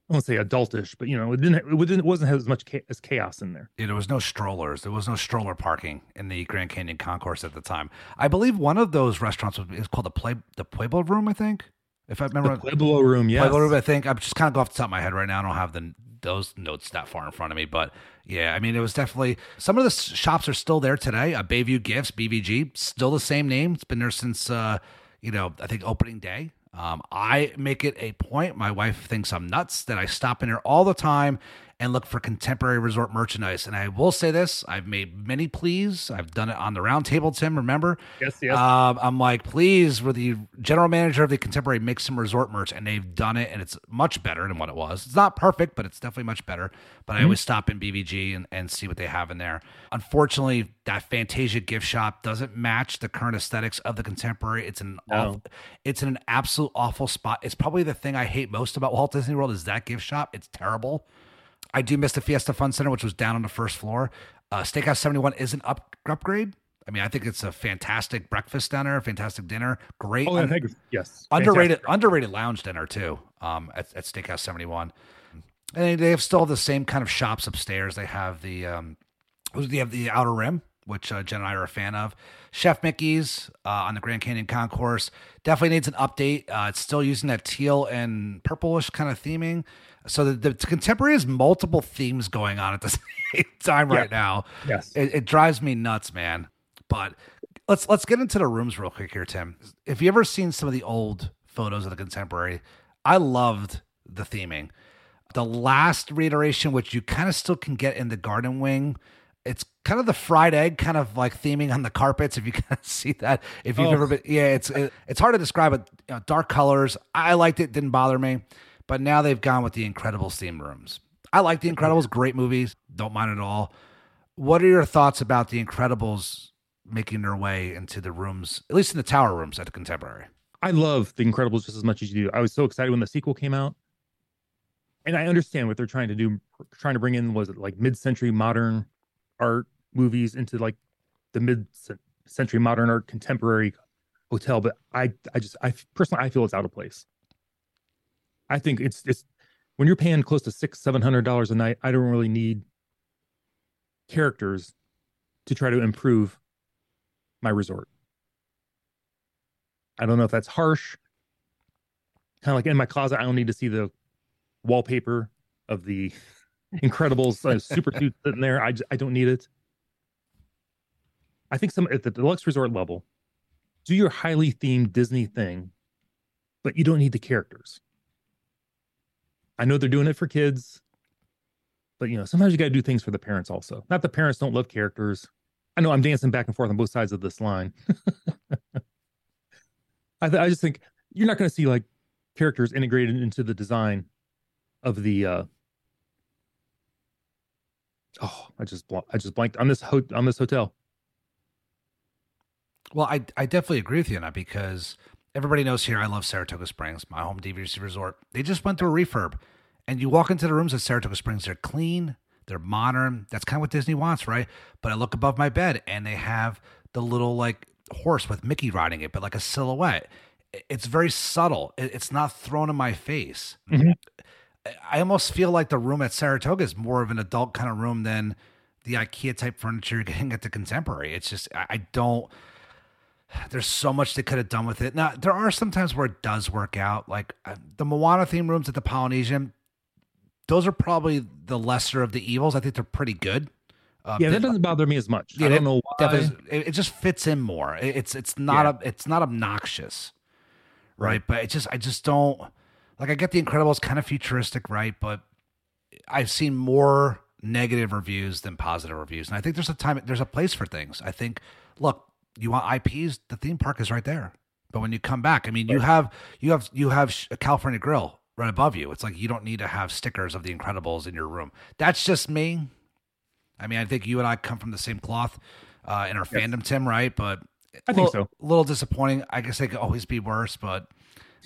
I won't say adultish, but you know, it didn't, it didn't, it wasn't as much as chaos in there.
Yeah, there was no strollers. There was no stroller parking in the Grand Canyon Concourse at the time. I believe one of those restaurants was is called the Play the Pueblo Room. I think, if I remember,
The Pueblo Room, yeah,
Pueblo Room. I think I'm just kind of go off the top of my head right now. I don't have the those notes that far in front of me, but yeah, I mean, it was definitely some of the shops are still there today. Uh, Bayview Gifts, BVG, still the same name. It's been there since uh, you know I think opening day. Um, I make it a point. My wife thinks I'm nuts that I stop in here all the time and look for contemporary resort merchandise. And I will say this I've made many pleas. I've done it on the round table, Tim, remember?
Yes, yes.
Um, I'm like, please, we're the general manager of the Contemporary make some resort merch, and they've done it, and it's much better than what it was. It's not perfect, but it's definitely much better. But I always stop in BVG and, and see what they have in there. Unfortunately, that Fantasia gift shop doesn't match the current aesthetics of the Contemporary. It's an
No.
awful, it's in an absolute awful spot. It's probably the thing I hate most about Walt Disney World is that gift shop. It's terrible. I do miss the Fiesta Fun Center, which was down on the first floor. Uh, Steakhouse 71 is an up, upgrade. I mean, I think it's a fantastic breakfast dinner, fantastic dinner, great.
oh,
un-
thank you. Yes.
underrated
Fantastic.
underrated lounge dinner too um at, at steakhouse 71 and they- they have still the same kind of shops upstairs they have the um they have the outer rim which uh, jen and i are a fan of chef mickey's uh, on the grand canyon concourse definitely needs an update uh, it's still using that teal and purplish kind of theming so the, the contemporary has multiple themes going on at the same time right now
Yes.
it, it drives me nuts, man. But let's let's get into the rooms real quick here, Tim. If you ever seen some of the old photos of the contemporary, I loved the theming. The last reiteration, which you kind of still can get in the garden wing, it's kind of the fried egg kind of like theming on the carpets. If you kind of see that, if you've
Oh.
ever been, yeah, it's it, it's hard to describe. But you know, dark colors, I liked it, didn't bother me. But now they've gone with the Incredibles theme rooms. I like the Incredibles, great movies, don't mind at all. What are your thoughts about the Incredibles making their way into the rooms, at least in the tower rooms at the Contemporary?
I love The Incredibles just as much as you do. I was so excited when the sequel came out. And I understand what they're trying to do, trying to bring in was it like mid-century modern art movies into like the mid-century modern art contemporary hotel, but I I just I personally I feel it's out of place. I think it's it's when you're paying close to six, seven hundred dollars a night, I don't really need characters to try to improve my resort. I don't know if that's harsh. Kind of like in my closet, I don't need to see the wallpaper of the Incredibles uh, super suit sitting there. I just, I don't need it. I think some at the deluxe resort level, do your highly themed Disney thing, but you don't need the characters. I know they're doing it for kids, but you know sometimes you got to do things for the parents also. Not the parents don't love characters. I know I'm dancing back and forth on both sides of this line. I, th- I just think you're not going to see like characters integrated into the design of the uh oh i just bl- i just blanked on this ho- on this hotel
Well, I I definitely agree with you on that because everybody knows here I love Saratoga Springs, my home DVC resort. They just went through a refurb, and you walk into the rooms at Saratoga Springs, they're clean, they're modern. That's kind of what Disney wants, right? But I look above my bed, and they have the little like horse with Mickey riding it, but like a silhouette. It's very subtle. It's not thrown in my face.
Mhm.
I almost feel like the room at Saratoga is more of an adult kind of room than the IKEA type furniture you're getting at the Contemporary. It's just I don't. There's so much they could have done with it. Now there are some times where it does work out, like uh, the Moana theme rooms at the Polynesian. Those are probably the lesser of the evils. I think they're pretty good. Uh,
yeah that doesn't bother me as much
yeah,
i don't know why
it, it just fits in more. It- It's it's not a it's not obnoxious, right? But it just I just don't like. I get the Incredibles kind of futuristic, right? But I've seen more negative reviews than positive reviews, and I think there's a time there's a place for things. I think look, you want IPs, the theme park is right there. But when you come back, I mean, you have you have you have a California Grill right above you. It's like you don't need to have stickers of the Incredibles in your room. That's just me. I mean, I think you and I come from the same cloth uh, in our
Yes.
fandom, Tim, right? But
I think
little- A little disappointing. I guess they could always be worse, but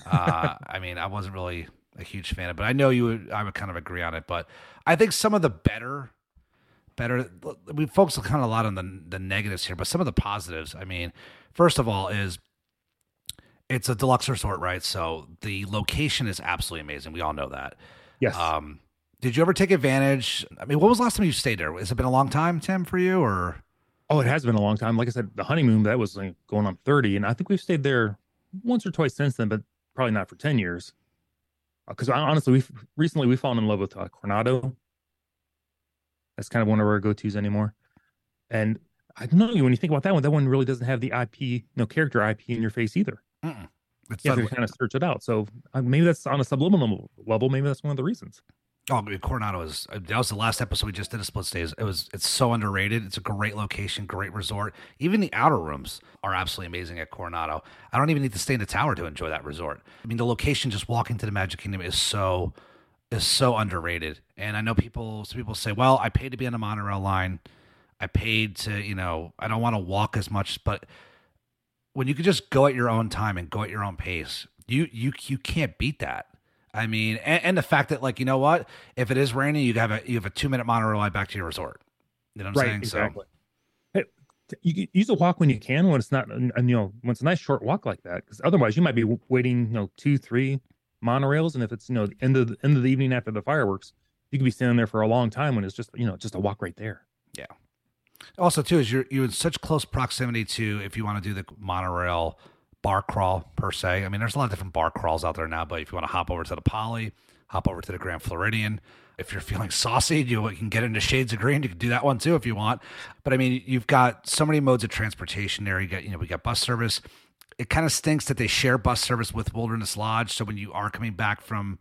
uh, I mean, I wasn't really a huge fan of it. But I know you would. I would kind of agree on it. But I think some of the better, better. We focus kind of a lot on the the negatives here, but some of the positives. I mean, first of all, is it's a deluxe resort, right? So the location is absolutely amazing. We all know that.
yes
Um, did you ever take advantage? I mean, what was the last time you stayed there? Has it been a long time, Tim, for you, or?
oh it has been a long time like i said the honeymoon that was like going on 30 and i think we've stayed there once or twice since then but probably not for 10 years because honestly we've recently we've fallen in love with uh, coronado that's kind of one of our go-to's anymore and i don't know when you think about that one that one really doesn't have the ip no character ip in your face either
Mm-mm. It's
you have to kind of search it out so uh, maybe that's on a subliminal level maybe that's one of the reasons
Oh, Coronado is that was the last episode we just did of Split Stays. It was it's so underrated. It's a great location, great resort. Even the outer rooms are absolutely amazing at Coronado. I don't even need to stay in the tower to enjoy that resort. I mean, the location just walking to the Magic Kingdom is so is so underrated. And I know people some people say, "Well, I paid to be on the monorail line. I paid to, you know, I don't want to walk as much." But when you can just go at your own time and go at your own pace, you you you can't beat that. I mean, and, and the fact that like you know what, if it is raining, you have a you have a two minute monorail ride back to your resort. You know what I'm
right,
saying?
exactly. Hey, you can use a walk when you can when it's not, and you know, when it's a nice short walk like that. Because otherwise, you might be waiting, you know, two, three monorails, and if it's you know the end of the end of the evening after the fireworks, you could be standing there for a long time when it's just you know just a walk right there.
Yeah. also too is you're you're in such close proximity to if you want to do the monorail bar crawl per se. I mean, there's a lot of different bar crawls out there now, but if you want to hop over to the Poly, hop over to the Grand Floridian. If you're feeling saucy, you can get into Shades of Green. You can do that one too if you want. But I mean, you've got so many modes of transportation there. You got, you know, we got bus service. It kind of stinks that they share bus service with Wilderness Lodge. So when you are coming back from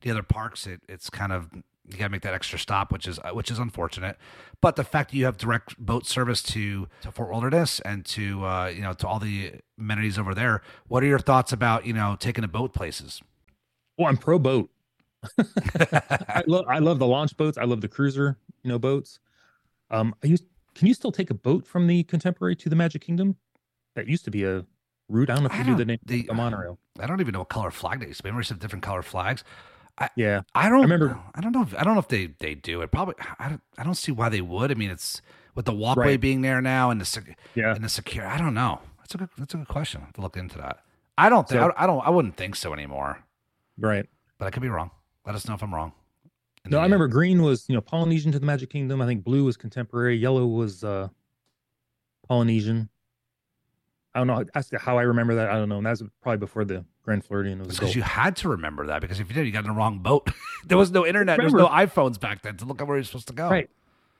the other parks, it, it's kind of you got to make that extra stop, which is which is unfortunate. But the fact that you have direct boat service to, to Fort Wilderness and to uh, you know to all the amenities over there, what are your thoughts about you know taking a boat places?
Well, I'm pro boat. I love I love the launch boats. I love the cruiser, you know, boats. Um, I used. Can you still take a boat from the Contemporary to the Magic Kingdom? That used to be a route. I don't know if
I
you do the name
the-
the monorail.
I don't even know what color flag they used to be. Remember some different color flags.
Yeah,
I don't
I remember-
I don't know. If, I don't know if they they do it. Probably. I don't. I don't see why they would. I mean, it's with the walkway
Right.
being there now and the
yeah.
and the secure. I don't know. That's a good. That's a good question. To look into that. I don't think.
So-
I, I don't. I wouldn't think so anymore.
Right.
But I could be wrong. Let us know if I'm wrong.
No, I remember green was you know Polynesian to the Magic Kingdom. I think blue was contemporary. Yellow was uh Polynesian. I don't know. Ask how I remember that. I don't know. And that was probably before the Grand Floridian was
because you had to remember that because if you did, you got in the wrong boat. there was no internet. There was no iPhones back then to look at where you're supposed to go.
Right.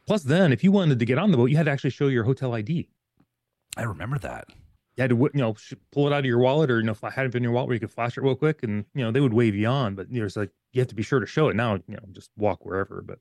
Plus, then if you wanted to get on the boat, you had to actually show your hotel ID.
I remember that.
You had to you know pull it out of your wallet, or you know, if I had it in your wallet where you could flash it real quick, and you know they would wave you on. But you know, it's like you have to be sure to show it now. You know, just walk wherever. But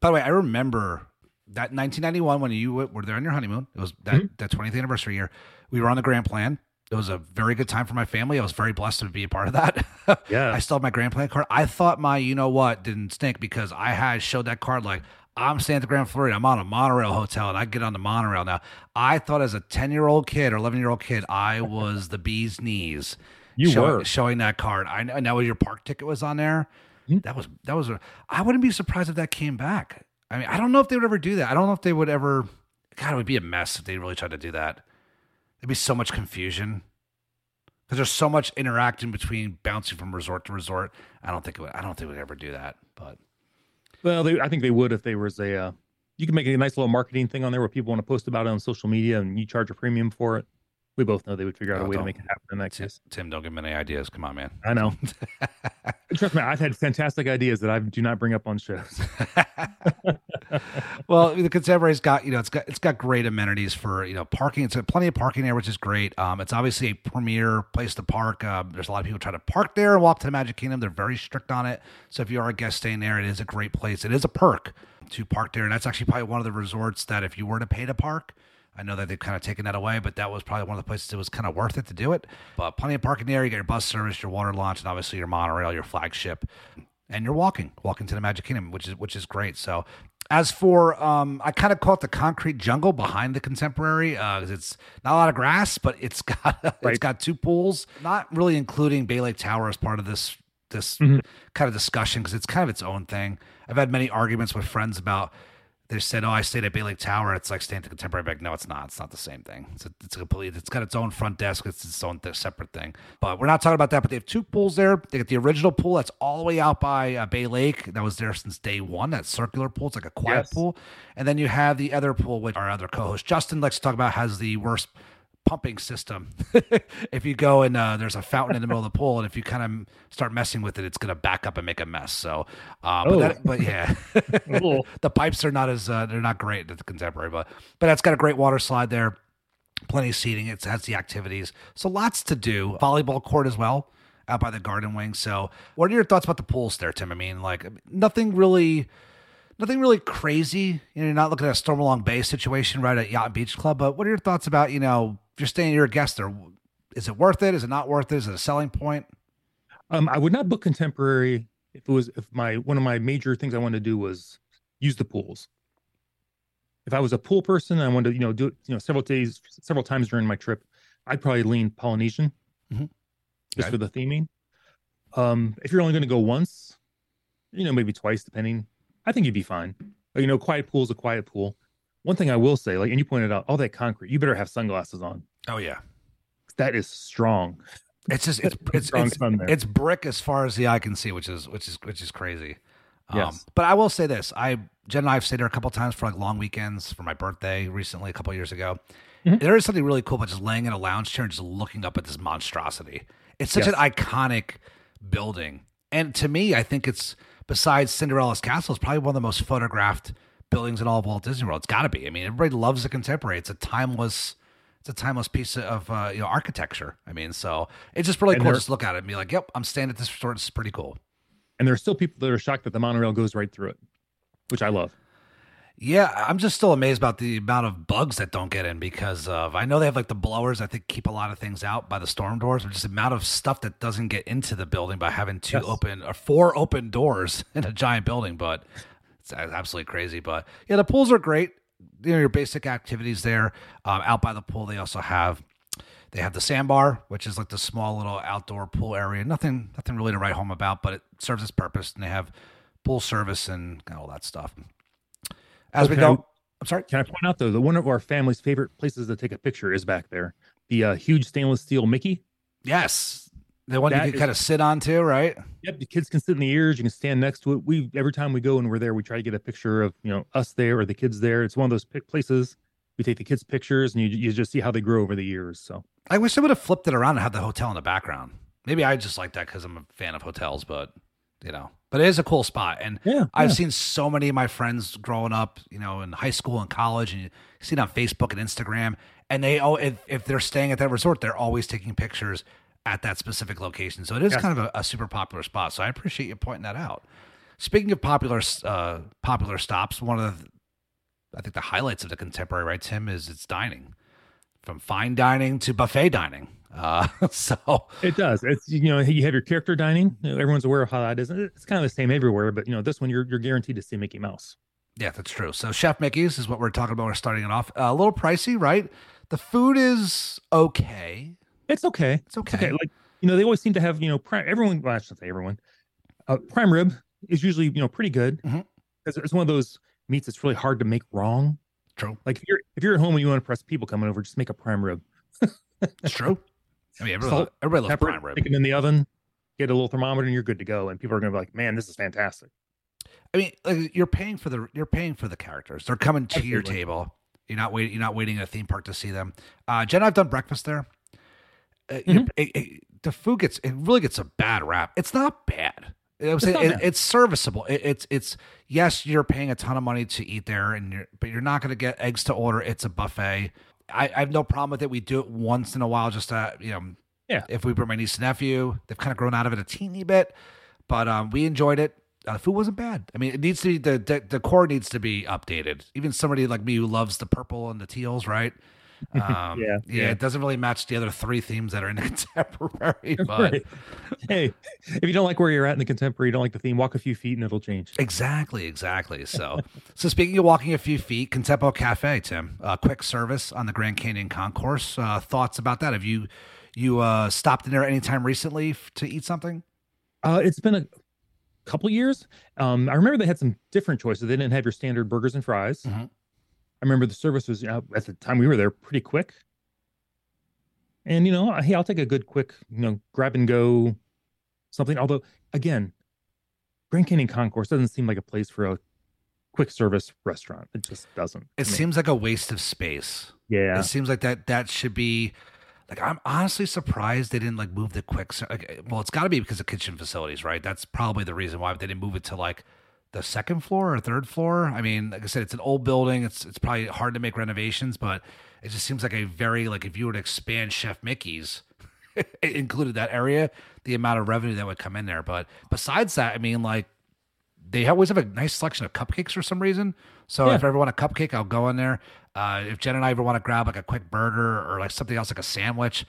By the way, I remember that 1991 when you were there on your honeymoon. It was that
Mhm.
that 20th anniversary year. We were on the Grand Plan. It was a very good time for my family. I was very blessed to be a part of that.
Yeah.
I still have my Grand Plan card. I thought my you know what didn't stink because I had showed that card like I'm staying at the Grand Floridian. I'm on a monorail hotel and I get on the monorail now. I thought as a 10 year old kid or 11 year old kid, I was the bee's knees.
You
showing,
were.
showing that card. I know, your park ticket was on there.
Mhm.
That was that was. A, I wouldn't be surprised if that came back. I mean, I don't know if they would ever do that. I don't know if they would ever. God, it would be a mess if they really tried to do that. There'd be so much confusion because there's so much interacting between bouncing from resort to resort. I don't think it would. I don't think would ever do that. But
well, they, I think they would if they was a. Uh, you can make a nice little marketing thing on there where people want to post about it on social media, and you charge a premium for it. We both know they would figure out
Oh,
a way to make it happen in that
Tim,
case.
Tim, don't give me any ideas. Come on, man.
I know. Trust me, I've had fantastic ideas that I do not bring up on shows.
well, the contemporary's got you know it's got it's got great amenities for you know parking. It's got plenty of parking there, which is great. Um, it's obviously a premier place to park. Um, there's a lot of people try to park there and walk to the Magic Kingdom. They're very strict on it. So if you are a guest staying there, it is a great place. It is a perk to park there, and that's actually probably one of the resorts that if you were to pay to park. I know that they've kind of taken that away, but that was probably one of the places it was kind of worth it to do it. But plenty of parking there. You get your bus service, your water launch, and obviously your monorail, your flagship and you're walking, walking to the Magic Kingdom, which is which is great. So, as for um, I kind of call it the concrete jungle behind the Contemporary. Uh, 'cause it's not a lot of grass, but it's got it's got two pools, not really including Bay Lake Tower as part of this this
Mhm.
kind of discussion because it's kind of its own thing. I've had many arguments with friends about. They said, "Oh, I stayed at Bay Lake Tower. It's like staying at the Contemporary." Back, no, it's not. It's not the same thing. It's a, it's a complete. It's got its own front desk. It's its own th- separate thing. But we're not talking about that. But they have two pools there. They got the original pool that's all the way out by uh, Bay Lake. That was there since day one. That circular pool. It's like a quiet
Yes.
pool. And then you have the other pool, which our other co-host Justin likes to talk about, has the worst pumping system. if you go and uh, there's a fountain in the middle of the pool, and if you kind of start messing with it, it's going to back up and make a mess. So, uh, but,
Oh.
that, but yeah, the pipes are not as uh, they're not great at the contemporary, but but that's got a great water slide there, plenty of seating. It has the activities, so lots to do. Volleyball court as well. out by the garden wing. So, what are your thoughts about the pools there, Tim? I mean, like nothing really, nothing really crazy. You know, you're not looking at a Stormalong Bay situation right at Yacht Beach Club. But what are your thoughts about you know, if you're staying, you're a guest there. Is it worth it? Is it not worth it? Is it a selling point?
Um, I would not book contemporary if it was if my one of my major things I wanted to do was use the pools. If I was a pool person, I wanted to you know do it you know several days, several times during my trip, I'd probably lean Polynesian,
Mhm.
just
Okay.
for the theming. Um, if you're only going to go once, you know maybe twice, depending, I think you'd be fine. But, you know, quiet pool is a quiet pool. One thing I will say, like, and you pointed out, all that concrete, you better have sunglasses on.
Oh yeah,
That is strong.
it's just it's it's it's, it's brick as far as the eye can see, which is which is which is crazy. Um,
Yes.
but I will say this: I Jen and I have stayed there a couple times for like long weekends for my birthday recently, a couple years ago.
Mhm.
There is something really cool about just laying in a lounge chair and just looking up at this monstrosity. It's such
Yes.
an iconic building, and to me, I think it's besides Cinderella's Castle, it's probably one of the most photographed buildings in all of Walt Disney World. It's got to be. I mean, everybody loves the contemporary. It's a timeless. It's a timeless piece of uh, you know architecture. I mean, so it's just really
And
cool just to look at it and be like, "Yep, I'm staying at this resort. This is pretty cool."
And there are still people that are shocked that the monorail goes right through it, which I love.
Yeah, I'm just still amazed about the amount of bugs that don't get in because of I know they have like the blowers I think keep a lot of things out by the storm doors, but just the amount of stuff that doesn't get into the building by having two
Yes.
open or four open doors in a giant building. But it's absolutely crazy. But yeah, the pools are great. You know your basic activities there. Um, out by the pool, they also have they have the sandbar, which is like the small little outdoor pool area. Nothing, nothing really to write home about, but it serves its purpose. And they have pool service and all that stuff. As we go, I'm sorry.
Can I point out though that one of our family's favorite places to take a picture is back there, the uh, huge stainless steel Mickey.
Yes, the one you can
is-
kind of sit on too, right?
Yep, the kids can sit in the ears. You can stand next to it. We every time we go and we're there, we try to get a picture of you know us there or the kids there. It's one of those places we take the kids pictures and you you just see how they grow over the years. So
I wish they would have flipped it around and had the hotel in the background. Maybe I just like that because I'm a fan of hotels, but you know, but it is a cool spot. And
yeah,
I've
yeah.
seen so many of my friends growing up, you know, in high school and college, and you see it on Facebook and Instagram. And they, oh, if, if they're staying at that resort, they're always taking pictures at that specific location. So it is
Yes.
kind of a, a super popular spot. So I appreciate you pointing that out. Speaking of popular, uh, popular stops, one of the, I think the highlights of the contemporary, right, Tim, is its dining, from fine dining to buffet dining. Uh, so
It does. It's you know you have your character dining. Everyone's aware of how that is. It's kind of the same everywhere, but you know this one you're you're guaranteed to see Mickey Mouse.
Yeah, that's true. So Chef Mickey's is what we're talking about. We're starting it off. Uh, a little pricey, right? The food is okay.
It's okay.
It's okay.
Okay, Like you know they always seem to have you know prime, everyone. Well, I shouldn't say everyone. Uh, prime rib is usually you know pretty good because it's one of those meats that's really hard to make wrong.
True.
Like if you're if you're at home and you want to impress people coming over, just make a prime rib.
It's true. I mean, everybody,
Salt,
everybody loves
Pepper,
prime rib.
stick it in the oven, get a little thermometer, and you're good to go. And people are gonna be like, "Man, this is fantastic."
I mean, like, you're paying for the you're paying for the characters. They're coming to your table. You're not waiting. You're not waiting at a theme park to see them. Uh, Jen, I've done breakfast there. Uh,
Mm-hmm.
it- it- the food gets it really gets a bad rap. It's not bad. I would say
not
it, it's serviceable. It, it's it's yes, you're paying a ton of money to eat there, and you're but you're not going to get eggs to order. It's a buffet. I, I have no problem with it. We do it once in a while, just to you know,
Yeah.
If we bring my niece and nephew, they've kind of grown out of it a teeny bit, but um, we enjoyed it. Uh, the food wasn't bad. I mean, it needs to be the, the the core needs to be updated. Even somebody like me who loves the purple and the teals, right? Um,
Yeah,
yeah,
yeah.
It doesn't really match the other three themes that are in the contemporary, but
Right. Hey, if you don't like where you're at in the contemporary, you don't like the theme, walk a few feet and it'll change.
Exactly, exactly. So, so speaking of walking a few feet, Contempo Cafe, Tim, uh, quick service on the Grand Canyon Concourse. Uh, thoughts about that? Have you you uh, stopped in there anytime recently f- to eat something?
Uh, it's been a couple years. Um, I remember they had some different choices. They didn't have your standard burgers and fries.
Mhm.
I remember the service was you know, at the time we were there pretty quick. And you know, hey, I'll take a good quick, you know, grab and go something. Although again, Grand Canyon Concourse doesn't seem like a place for a quick service restaurant. It just doesn't.
It seems like a waste of space.
yeah.
It seems like that that should be like I'm honestly surprised they didn't like move the quick. Like, well, it's got to be because of kitchen facilities, right? That's probably the reason why they didn't move it to like the second floor or third floor. I mean, like I said, it's an old building. It's it's probably hard to make renovations, but it just seems like a very like if you were to expand Chef Mickey's. it included that area, the amount of revenue that would come in there. But besides that, I mean, like they always have a nice selection of cupcakes for some reason. So
Yeah.
if I ever want a cupcake, I'll go in there. Uh, if Jen and I ever want to grab like a quick burger or like something else like a sandwich,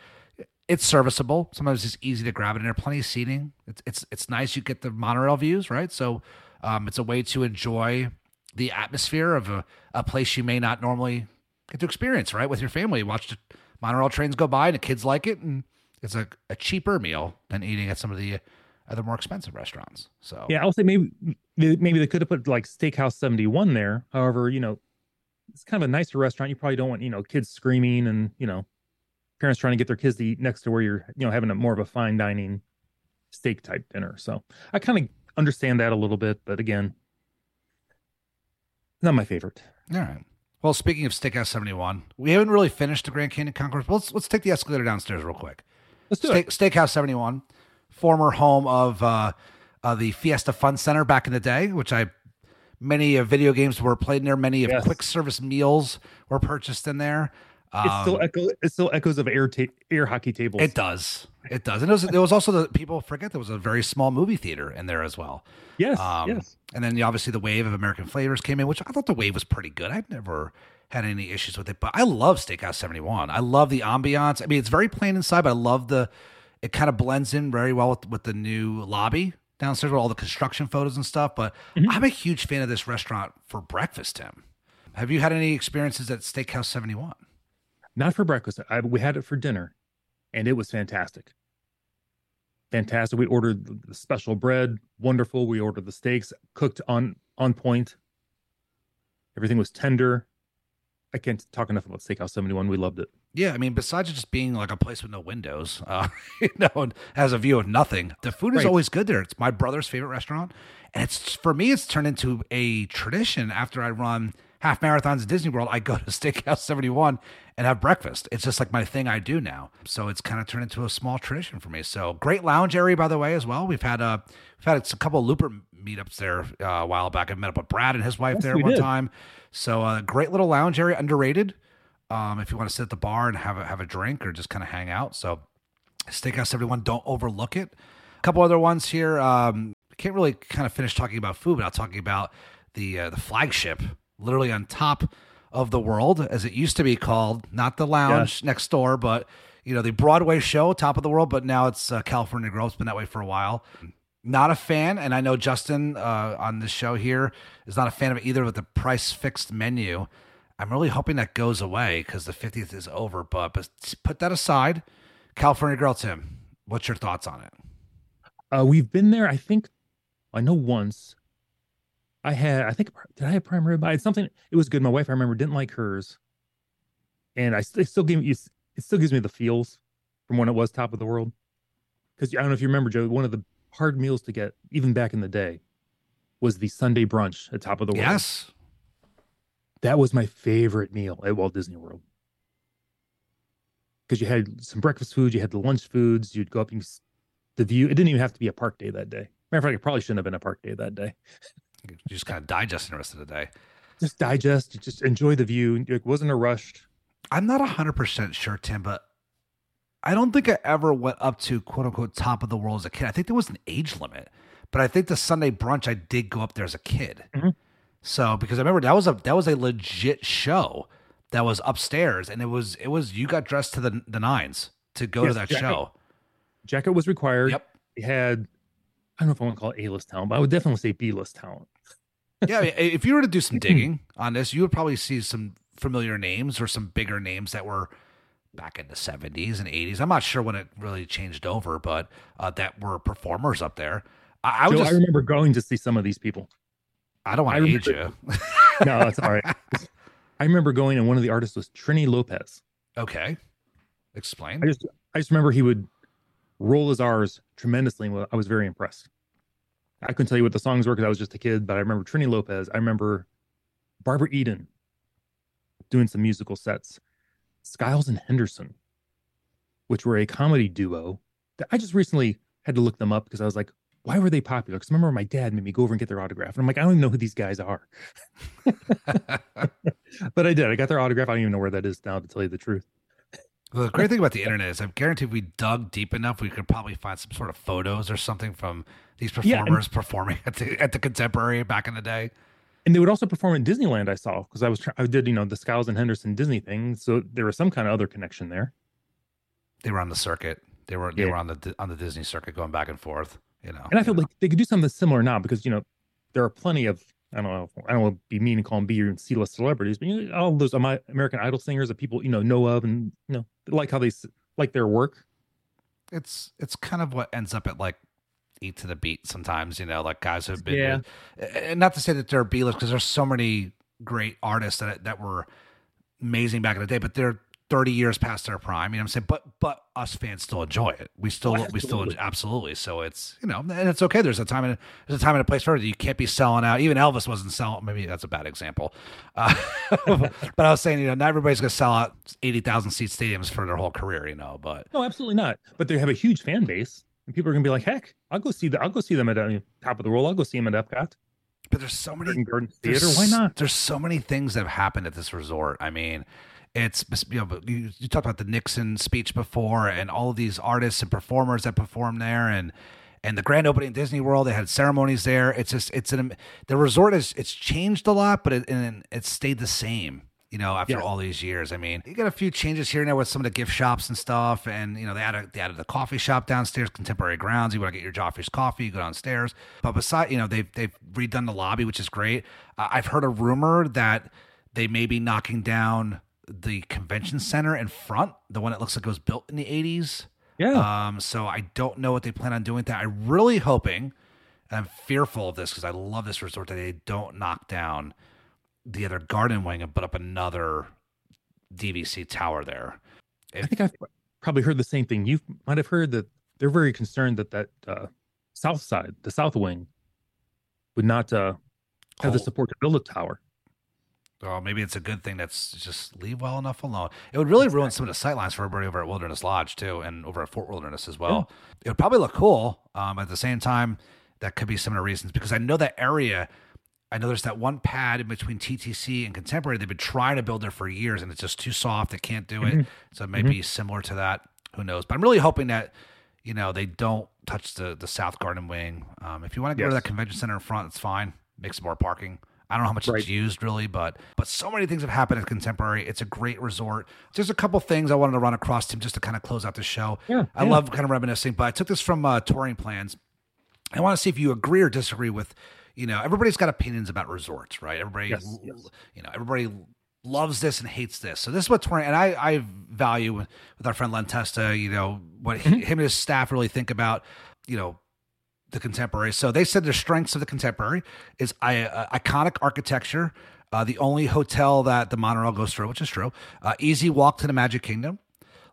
it's serviceable. Sometimes it's easy to grab it, and there plenty of seating. It's it's it's nice. You get the monorail views, right? So um, it's a way to enjoy the atmosphere of a, a place you may not normally get to experience, right? With your family, watch the monorail trains go by, and the kids like it, and it's a, a cheaper meal than eating at some of the other more expensive restaurants. So
Yeah, I'll say maybe maybe they could have put like Steakhouse 71 there. However, you know, it's kind of a nicer restaurant. You probably don't want, you know, kids screaming and, you know, parents trying to get their kids to eat next to where you're, you know, having a more of a fine dining steak type dinner. So I kind of understand that a little bit, but again, not my favorite.
All right. Well, speaking of Steakhouse 71, we haven't really finished the Grand Canyon Concourse. but Let's let's take the escalator downstairs real quick.
Let's do
Steak,
it.
Steakhouse 71, former home of uh, uh, the Fiesta Fun Center back in the day, which I many uh, video games were played in there. Many of
Yes.
quick service meals were purchased in there.
It still
Um,
echo it still echoes of air ta- air hockey tables.
it does. It does. And it was, there was also the people forget there was a very small movie theater in there as well.
yes,
Um,
yes.
And then obviously the wave of American flavors came in, which I thought the wave was pretty good. I've never had any issues with it, but I love Steakhouse 71. I love the ambiance. I mean, it's very plain inside, but I love the, it kind of blends in very well with, with the new lobby downstairs with all the construction photos and stuff. But I'm a huge fan of this restaurant for breakfast, Tim. Have you had any experiences at Steakhouse 71?
Not for breakfast. I, we had it for dinner, and it was fantastic. Fantastic. We ordered the- special bread, wonderful. We ordered the steaks, cooked on on point. Everything was tender. I can't talk enough about Steakhouse Seventy One. We loved it.
Yeah, I mean, besides just being like a place with no windows, uh, you know, and has a view of nothing, the food is
Right.
always good there. It's my brother's favorite restaurant, and it's for me, it's turned into a tradition. After I run half marathons at Disney World, I go to Steakhouse Seventy One and have breakfast. It's just like my thing I do now. So it's kind of turned into a small tradition for me. So great lounge area, by the way, as well. We've had a we've had a couple of Looper meetups there uh, a while back. I met up with Brad and his wife
Yes,
there one
did.
time. So uh, great little lounge area, underrated um, if you want to sit at the bar and have a, have a drink or just kind of hang out. So, Steakhouse 71, don't overlook it. A couple other ones here. Um, can't really kind of finish talking about food, without talking about the uh, the flagship, literally on top of the world, as it used to be called. Not the lounge next door, but you know the Broadway show, top of the world. But now it's uh, California Grill. It's been that way for a while. Not a fan, and I know Justin uh, on this show here is not a fan of either of the price fixed menu. I'm really hoping that goes away because the 50th is over. But, but put that aside. California Grill, Tim, what's your thoughts on it?
Uh, we've been there. I think I know once. I had. I think did I have prime rib? I had something. It was good. My wife, I remember, didn't like hers, and I it still gave me. It still gives me the feels from when it was top of the world. Because I don't know if you remember, Joe. One of the hard meals to get, even back in the day, was the Sunday brunch at top of the world.
Yes.
that was my favorite meal at Walt Disney World. Because you had some breakfast foods, you had the lunch foods, you'd go up and the view. It didn't even have to be a park day that day. Matter of fact, it probably shouldn't have been a park day that day.
You just kind of digesting the rest of the day.
Just digest, just enjoy the view. It wasn't a rush.
I'm not 100% sure, Tim, but I don't think I ever went up to quote unquote top of the world as a kid. I think there was an age limit, but I think the Sunday brunch, I did go up there as a kid.
Mhm.
So because I remember that was a that was a legit show that was upstairs, and it was it was you got dressed to the the nines to go to that
jacket.
show.
Jacket was required.
Yep.
You had, I don't know if I want to call it A list talent, but I would definitely say B list talent.
yeah, I mean, if you were to do some digging on this, you would probably see some familiar names or some bigger names that were back in the 70s and 80s. I'm not sure when it really changed over, but uh, that were performers up there. I, I would
Joe,
just,
I remember going to see some of these people.
I don't want to age you.
No, that's all right. I remember going, and one of the artists was Trini Lopez.
okay. Explain.
I just I just remember he would roll his R's tremendously. and I was very impressed. I couldn't tell you what the songs were because I was just a kid, but I remember Trini Lopez. I remember Barbara Eden doing some musical sets. Skiles and Henderson, which were a comedy duo. that I just recently had to look them up because I was like, why were they popular? Because remember my dad made me go over and get their autograph. And I'm like, I don't even know who these guys are. but I did. I got their autograph. I don't even know where that is now, to tell you the truth.
Well, the great thing about the internet is I guarantee if we dug deep enough, we could probably find some sort of photos or something from these
Yeah,
performers performing at the at the contemporary back in the day.
And they would also perform in Disneyland. I saw because I was try- I did you know the Skiles and Henderson Disney thing, so there was some kind of other connection there.
They were on the circuit. They were they
Yeah.
were on the on the Disney circuit going back and forth. You know,
And I feel like they could do something similar now because you know there are plenty of I don't know I don't want to be mean and call them B or C list celebrities, but you know, all those Ami- American Idol singers that people you know know of and you know like how they s- like their work.
it's it's kind of what ends up at like eat to the beat sometimes. You know, like guys who've been
Yeah.
and not to say that they're B list because there's so many great artists that that were amazing back in the day, but they're 30 years past their prime. You know what I'm saying? But but us fans still enjoy it. We still
Oh,
we still
absolutely.
absolutely. So it's you know, and it's okay. There's a time and there's a time and a place for it. You can't be selling out. Even Elvis wasn't selling. Maybe that's a bad example. Uh, but I was saying, you know, not everybody's gonna sell out 80,000 seat stadiums for their whole career. You know, but
No, absolutely not. But they have a huge fan base, and people are gonna be like, heck, I'll go see the I'll go see them at uh, top of the world. I'll go see them at Epcot,
but there's so many
Garden Garden Theater. Why not?
There's so many things that have happened at this resort. I mean, it's you know, you, you talked about the Nixon speech before, and all of these artists and performers that perform there, and and the grand opening at Disney World. They had ceremonies there. It's just it's an the resort is it's changed a lot, but it and it's stayed the same. You know, after
Yeah.
all these years, I mean, you got a few changes here and there with some of the gift shops and stuff, and you know they added they added the coffee shop downstairs, Contemporary Grounds. You want to get your Joffrey's coffee, you go downstairs. But beside, you know, they've they've redone the lobby, which is great. Uh, I've heard a rumor that they may be knocking down the convention center in front, the one that looks like it was built in the '80s.
Yeah.
Um, so I don't know what they plan on doing with that. I'm really hoping, and I'm fearful of this because I love this resort that they don't knock down the other garden wing and put up another DVC tower there.
I think I've probably heard the same thing. You might have heard that they're very concerned that that uh, south side, the south wing, would not uh, have the support to build a tower.
Well, maybe it's a good thing that's just leave well enough alone. It would really ruin some of the sightlines for everybody over at Wilderness Lodge too, and over at Fort Wilderness as well. It would probably look cool. Um, at the same time, that could be some of the reasons because I know that area. I know there's that one pad in between TTC and Contemporary. They've been trying to build there for years, and it's just too soft. They can't do it. So it may be similar to that. Who knows? But I'm really hoping that you know they don't touch the the South Garden Wing. Um, if you want to go to that convention center in front, it's fine. Make some more parking. I don't know how much
Right.
it's used really, but but so many things have happened at Contemporary. It's a great resort. There's a couple things I wanted to run across Tim just to kind of close out the show.
Yeah,
I
yeah.
love kind of reminiscing, but I took this from uh, touring plans. I want to see if you agree or disagree with, you know, everybody's got opinions about resorts, right? Everybody,
Yes, yes.
you know, everybody loves this and hates this. So this is what touring, and I, I value with, with our friend Len Testa, you know, what he,
Mm-hmm.
him and his staff really think about, you know, the contemporary. So they said the strengths of the contemporary is I, uh, iconic architecture, uh, the only hotel that the monorail goes through, which is true. Uh, easy walk to the Magic Kingdom.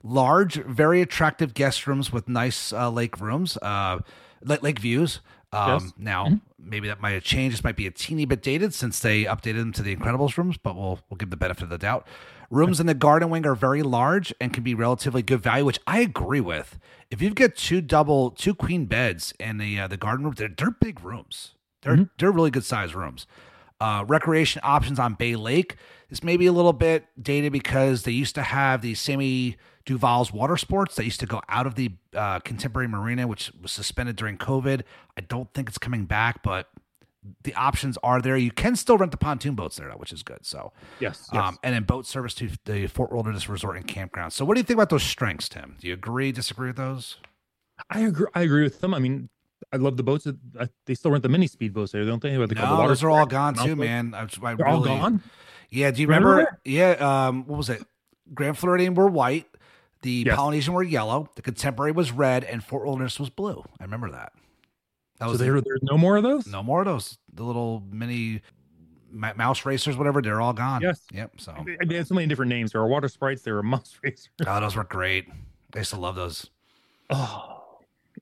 Large, very attractive guest rooms with nice uh, lake rooms, uh, lake, lake views. Um,
Yes.
Now, maybe that might have changed. This might be a teeny bit dated since they updated them to the Incredibles rooms, but we'll we'll give the benefit of the doubt. Rooms in the garden wing are very large and can be relatively good value, which I agree with. If you've got two double, two queen beds in the uh, the garden room, they're, they're big rooms. They're they're really good sized rooms. Uh, recreation options on Bay Lake. This may be a little bit dated because they used to have the Sammy Duvall's water sports that used to go out of the uh, contemporary marina, which was suspended during COVID. I don't think it's coming back, but the options are there. You can still rent the pontoon boats there, though, which is good. So,
Yes, yes.
Um, and then boat service to the Fort Wilderness Resort and Campground. So, what do you think about those strengths, Tim? Do you agree, disagree with those?
I agree. I agree with them. I mean, I love the boats. they still rent the mini speedboats there, don't they? The
No, those are all gone too, man. I, I
They're all gone.
Yeah, do you
Remember
remember? Yeah, um, what was it? Grand Floridian were white, the
Yes.
Polynesian were yellow, the Contemporary was red, and Fort Wilderness was blue. I remember that. That
So there, there's no more of those.
no more of those. The little mini mouse racers, whatever. They're all gone.
Yes.
Yep. So,
They had so many different names. There were water sprites. There were mouse racers.
oh, those were great. I used to love those.
Oh,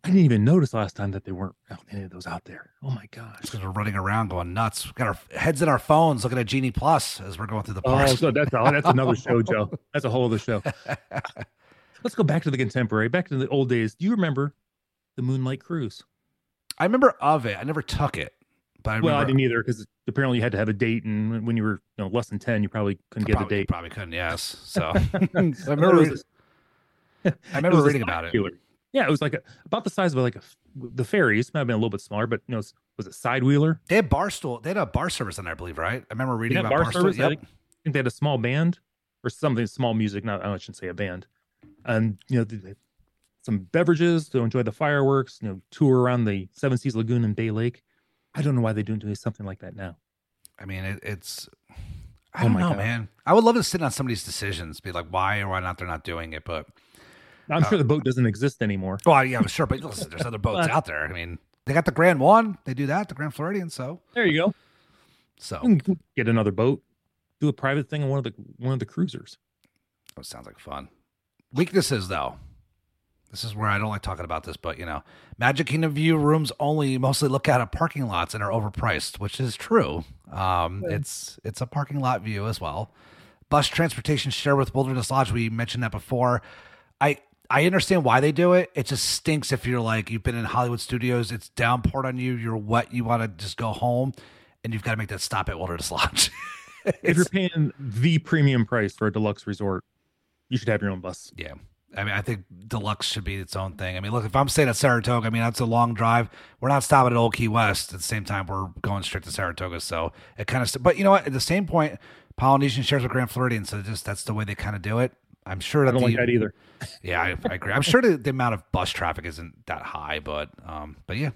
I didn't even notice last time that they weren't oh, any of those out there. Oh my gosh.
Because we're running around going nuts. We got our heads in our phones looking at Genie Plus as we're going through the
park.
Oh,
so that's oh, that's another show, Joe. That's a whole other show. Let's go back to the contemporary, back to the old days. Do you remember the Moonlight Cruise?
I remember of it. I never took it, but I
well, I didn't either because apparently you had to have a date, and when- you were you know less than ten, you probably couldn't get
probably,
the date.
Probably couldn't. Yes. So I
I it
remember.
was
I remember
was
reading about it.
Yeah, it was like a, about the size of like a the ferries. Might have been a little bit smaller, but you know, it's- was it side wheeler?
They had bar stool. They had a bar service in there, I believe, right? I remember reading about
bar
bar,
service. I
Yep.
think, I think they had a small band or something, small music. Not I shouldn't say a band. And you know, they- some beverages to enjoy the fireworks. You know, tour around the Seven Seas Lagoon and Bay Lake. I don't know why they don't do something like that now.
I mean, it, it's. I
Oh
don't
my
know,
God.
man. I would love to sit on somebody's decisions, be like, why or why not they're not doing it. But
I'm
Uh,
sure the boat doesn't exist anymore.
well, yeah, I'm sure. But listen, there's other boats out there. I mean, they got the Grand One. They do that, the Grand Floridian. So,
There you go.
so
You Get another boat. Do a private thing on one of the one of the cruisers.
That sounds like fun. Weaknesses, though. This is where I don't like talking about this, but you know, Magic Kingdom View rooms only mostly look out at parking lots and are overpriced, which is true. Um, It's it's a parking lot view as well. Bus transportation share with Wilderness Lodge. We mentioned that before. I I understand why they do it. It just stinks if you're like you've been in Hollywood Studios. It's downpoured on you. You're wet. You want to just go home, and you've got to make that stop at Wilderness Lodge.
If you're paying the premium price for a deluxe resort, you should have your own bus.
Yeah. I mean, I think deluxe should be its own thing. I mean, look, if I'm staying at Saratoga, I mean, that's a long drive. We're not stopping at Old Key West. At the same time, we're going straight to Saratoga. So it kind of, st- but you know what? At the same point, Polynesian shares with Grand Floridian. So just that's the way they kind of do it. I'm sure
I don't
the,
like that either.
yeah, I, I agree. I'm sure the, the amount of bus traffic isn't that high, but um, but yeah,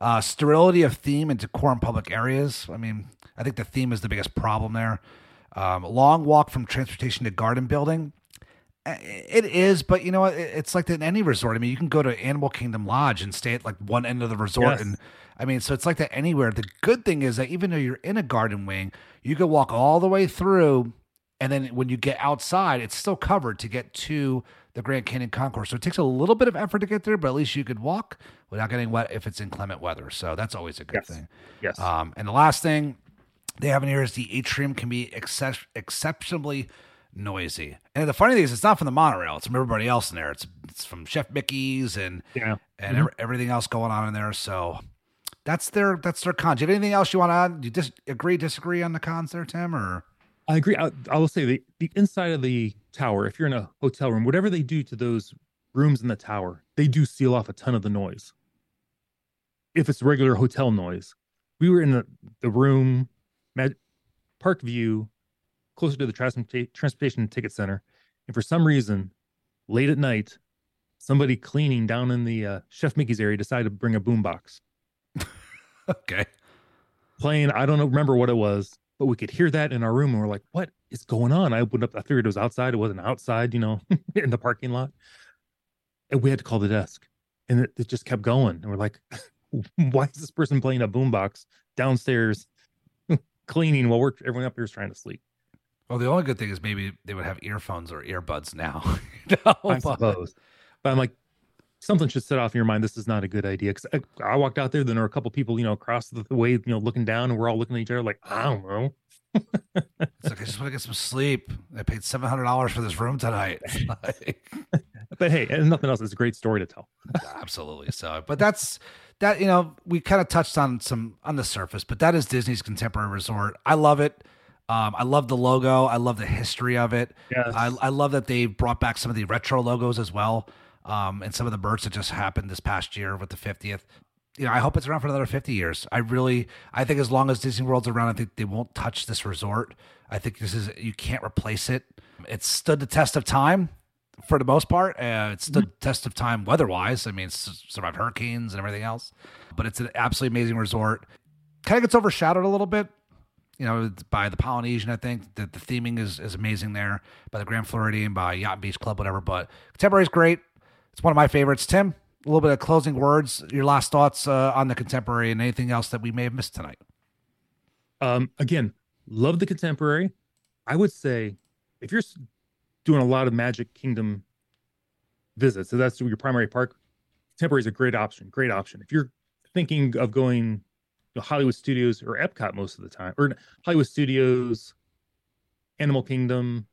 uh, sterility of theme and decor in public areas. I mean, I think the theme is the biggest problem there. Um, long walk from transportation to garden building. Uh, It is, but you know what? It's like in any resort. I mean, you can go to Animal Kingdom Lodge and stay at like one end of the resort,
Yes.
and I mean, so it's like that anywhere. The good thing is that even though you're in a garden wing, you can walk all the way through, and then when you get outside, it's still covered to get to the Grand Canyon Concourse. So it takes a little bit of effort to get there, but at least you could walk without getting wet if it's inclement weather. So that's always a good
Yes.
thing.
Yes.
Um, and the last thing they have in here is the atrium can be excep- exceptionally noisy. And the funny thing is, it's not from the monorail; it's from everybody else in there. It's it's from Chef Mickey's and
Yeah.
and mm-hmm. ev- everything else going on in there. So that's their that's their cons. Do you have anything else you want to add? Do you dis- agree, disagree on the cons there, Tim? Or
I agree. I, I will say the, the inside of the tower, if you're in a hotel room, whatever they do to those rooms in the tower, they do seal off a ton of the noise. If it's regular hotel noise, we were in the, the room, Park View, closer to the transportation ticket center, and for some reason, late at night, somebody cleaning down in the uh, Chef Mickey's area decided to bring a boombox
okay,
playing. I don't know, remember what it was, but we could hear that in our room, and we're like, "What is going on?" I opened up. I figured it was outside. It wasn't outside, you know, in the parking lot. And we had to call the desk, and it, it just kept going. And we're like, "Why is this person playing a boombox downstairs, cleaning while we're everyone up here is trying to sleep?"
Well, the only good thing is maybe they would have earphones or earbuds now. You know,
I
but-
suppose, but I'm like. Something should set off in your mind. This is not a good idea. Because I, I walked out there, then there were a couple people, you know, across the way, you know, looking down, and we're all looking at each other like, I don't know.
It's like I just want to get some sleep. I paid seven hundred dollars for this room tonight. Like,
But hey, and nothing else. It's a great story to tell.
absolutely. So, but that's that. You know, we kind of touched on some on the surface, but that is Disney's contemporary resort. I love it. Um, I love the logo. I love the history of it.
Yes.
I, I love that they brought back some of the retro logos as well. Um, and some of the birds that just happened this past year with the 50th. You know, I hope it's around for another 50 years. I really, I think as long as Disney World's around, I think they won't touch this resort. I think this is, you can't replace it. It's stood the test of time for the most part. Uh, it stood the test of time weather-wise. I mean, it's survived hurricanes and everything else. But it's an absolutely amazing resort. Kind of gets overshadowed a little bit, you know, by the Polynesian. I think that the theming is is amazing there by the Grand Floridian, by Yacht Beach Club, whatever. But Contemporary is great. It's one of my favorites. Tim, a little bit of closing words. Your last thoughts uh, on the Contemporary and anything else that we may have missed tonight.
Um, again, love the contemporary. I would say if you're doing a lot of Magic Kingdom visits, so that's your primary park, contemporary is a great option. Great option. If you're thinking of going Hollywood Studios or Epcot most of the time, or Hollywood Studios, Animal Kingdom,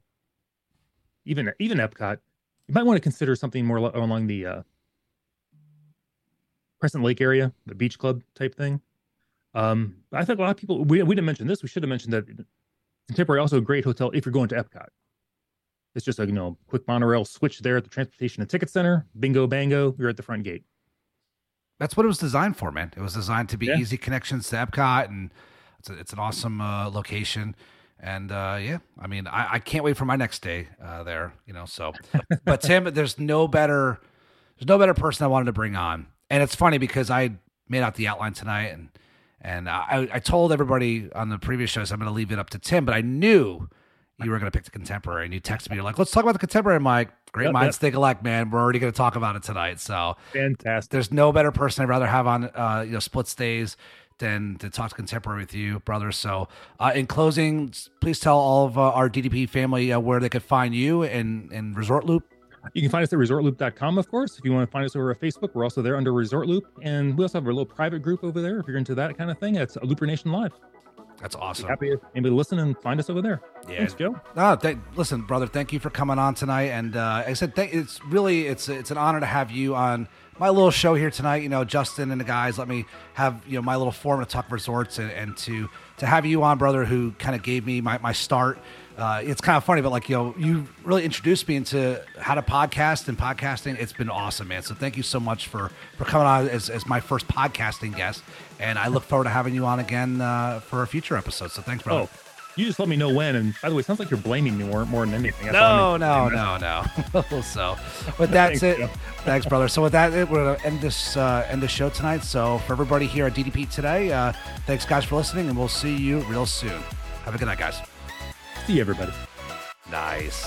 even even Epcot, you might want to consider something more along the uh, Crescent Lake area, the beach club type thing. Um, I think a lot of people we, we didn't mention this. We should have mentioned that Contemporary also a great hotel if you're going to Epcot. It's just a you know quick monorail switch there at the transportation and ticket center. Bingo bango, you're at the front gate.
That's what it was designed for, man. It was designed to be
Yeah.
easy connections to Epcot, and it's, a, it's an awesome uh, location. And uh, yeah, I mean, I, I can't wait for my next day uh, there. You know, so. But Tim, there's no better, there's no better person I wanted to bring on. And it's funny because I made out the outline tonight, and and I, I told everybody on the previous shows I'm going to leave it up to Tim, but I knew you were going to pick the contemporary, and you texted me, you're like, let's talk about the contemporary. I'm great
Yep,
minds
yep.
think alike, man. We're already going to talk about it tonight, so
Fantastic.
there's no better person I'd rather have on uh, you know split stays than to talk to contemporary with you, brother. So, uh, in closing, please tell all of uh, our DDP family uh, where they could find you and and Resort Loop.
You can find us at resortloop.com, of course. If you want to find us over at Facebook, we're also there under Resort Loop. And we also have a little private group over there. If you're into that kind of thing, it's a Looper Nation Live.
That's awesome.
Happy if anybody listen and find us over there.
Yeah.
Thanks, Joe.
No, th- listen, brother. Thank you for coming on tonight. And uh, like I said, th- it's really it's it's an honor to have you on my little show here tonight. You know, Justin and the guys let me have you know my little forum to talk resorts and, and to to have you on, brother, who kind of gave me my my start. Uh, it's kind of funny, but like you know, you really introduced me into how to podcast and podcasting. It's been awesome, man. So thank you so much for for coming on as, as my first podcasting guest, and I look forward to having you on again uh, for a future episode. So thanks, brother.
Oh, you just let me know when. And by the way, sounds like you're blaming me more, more than anything. That's all
No, no, no, no. so, but that's
Thanks,
it. Thanks, brother. So with that, it- we're gonna end this uh, end the show tonight. So for everybody here at DDP today, uh, thanks guys for listening, and we'll see you real soon. Have a good night, guys.
See you, everybody.
Nice.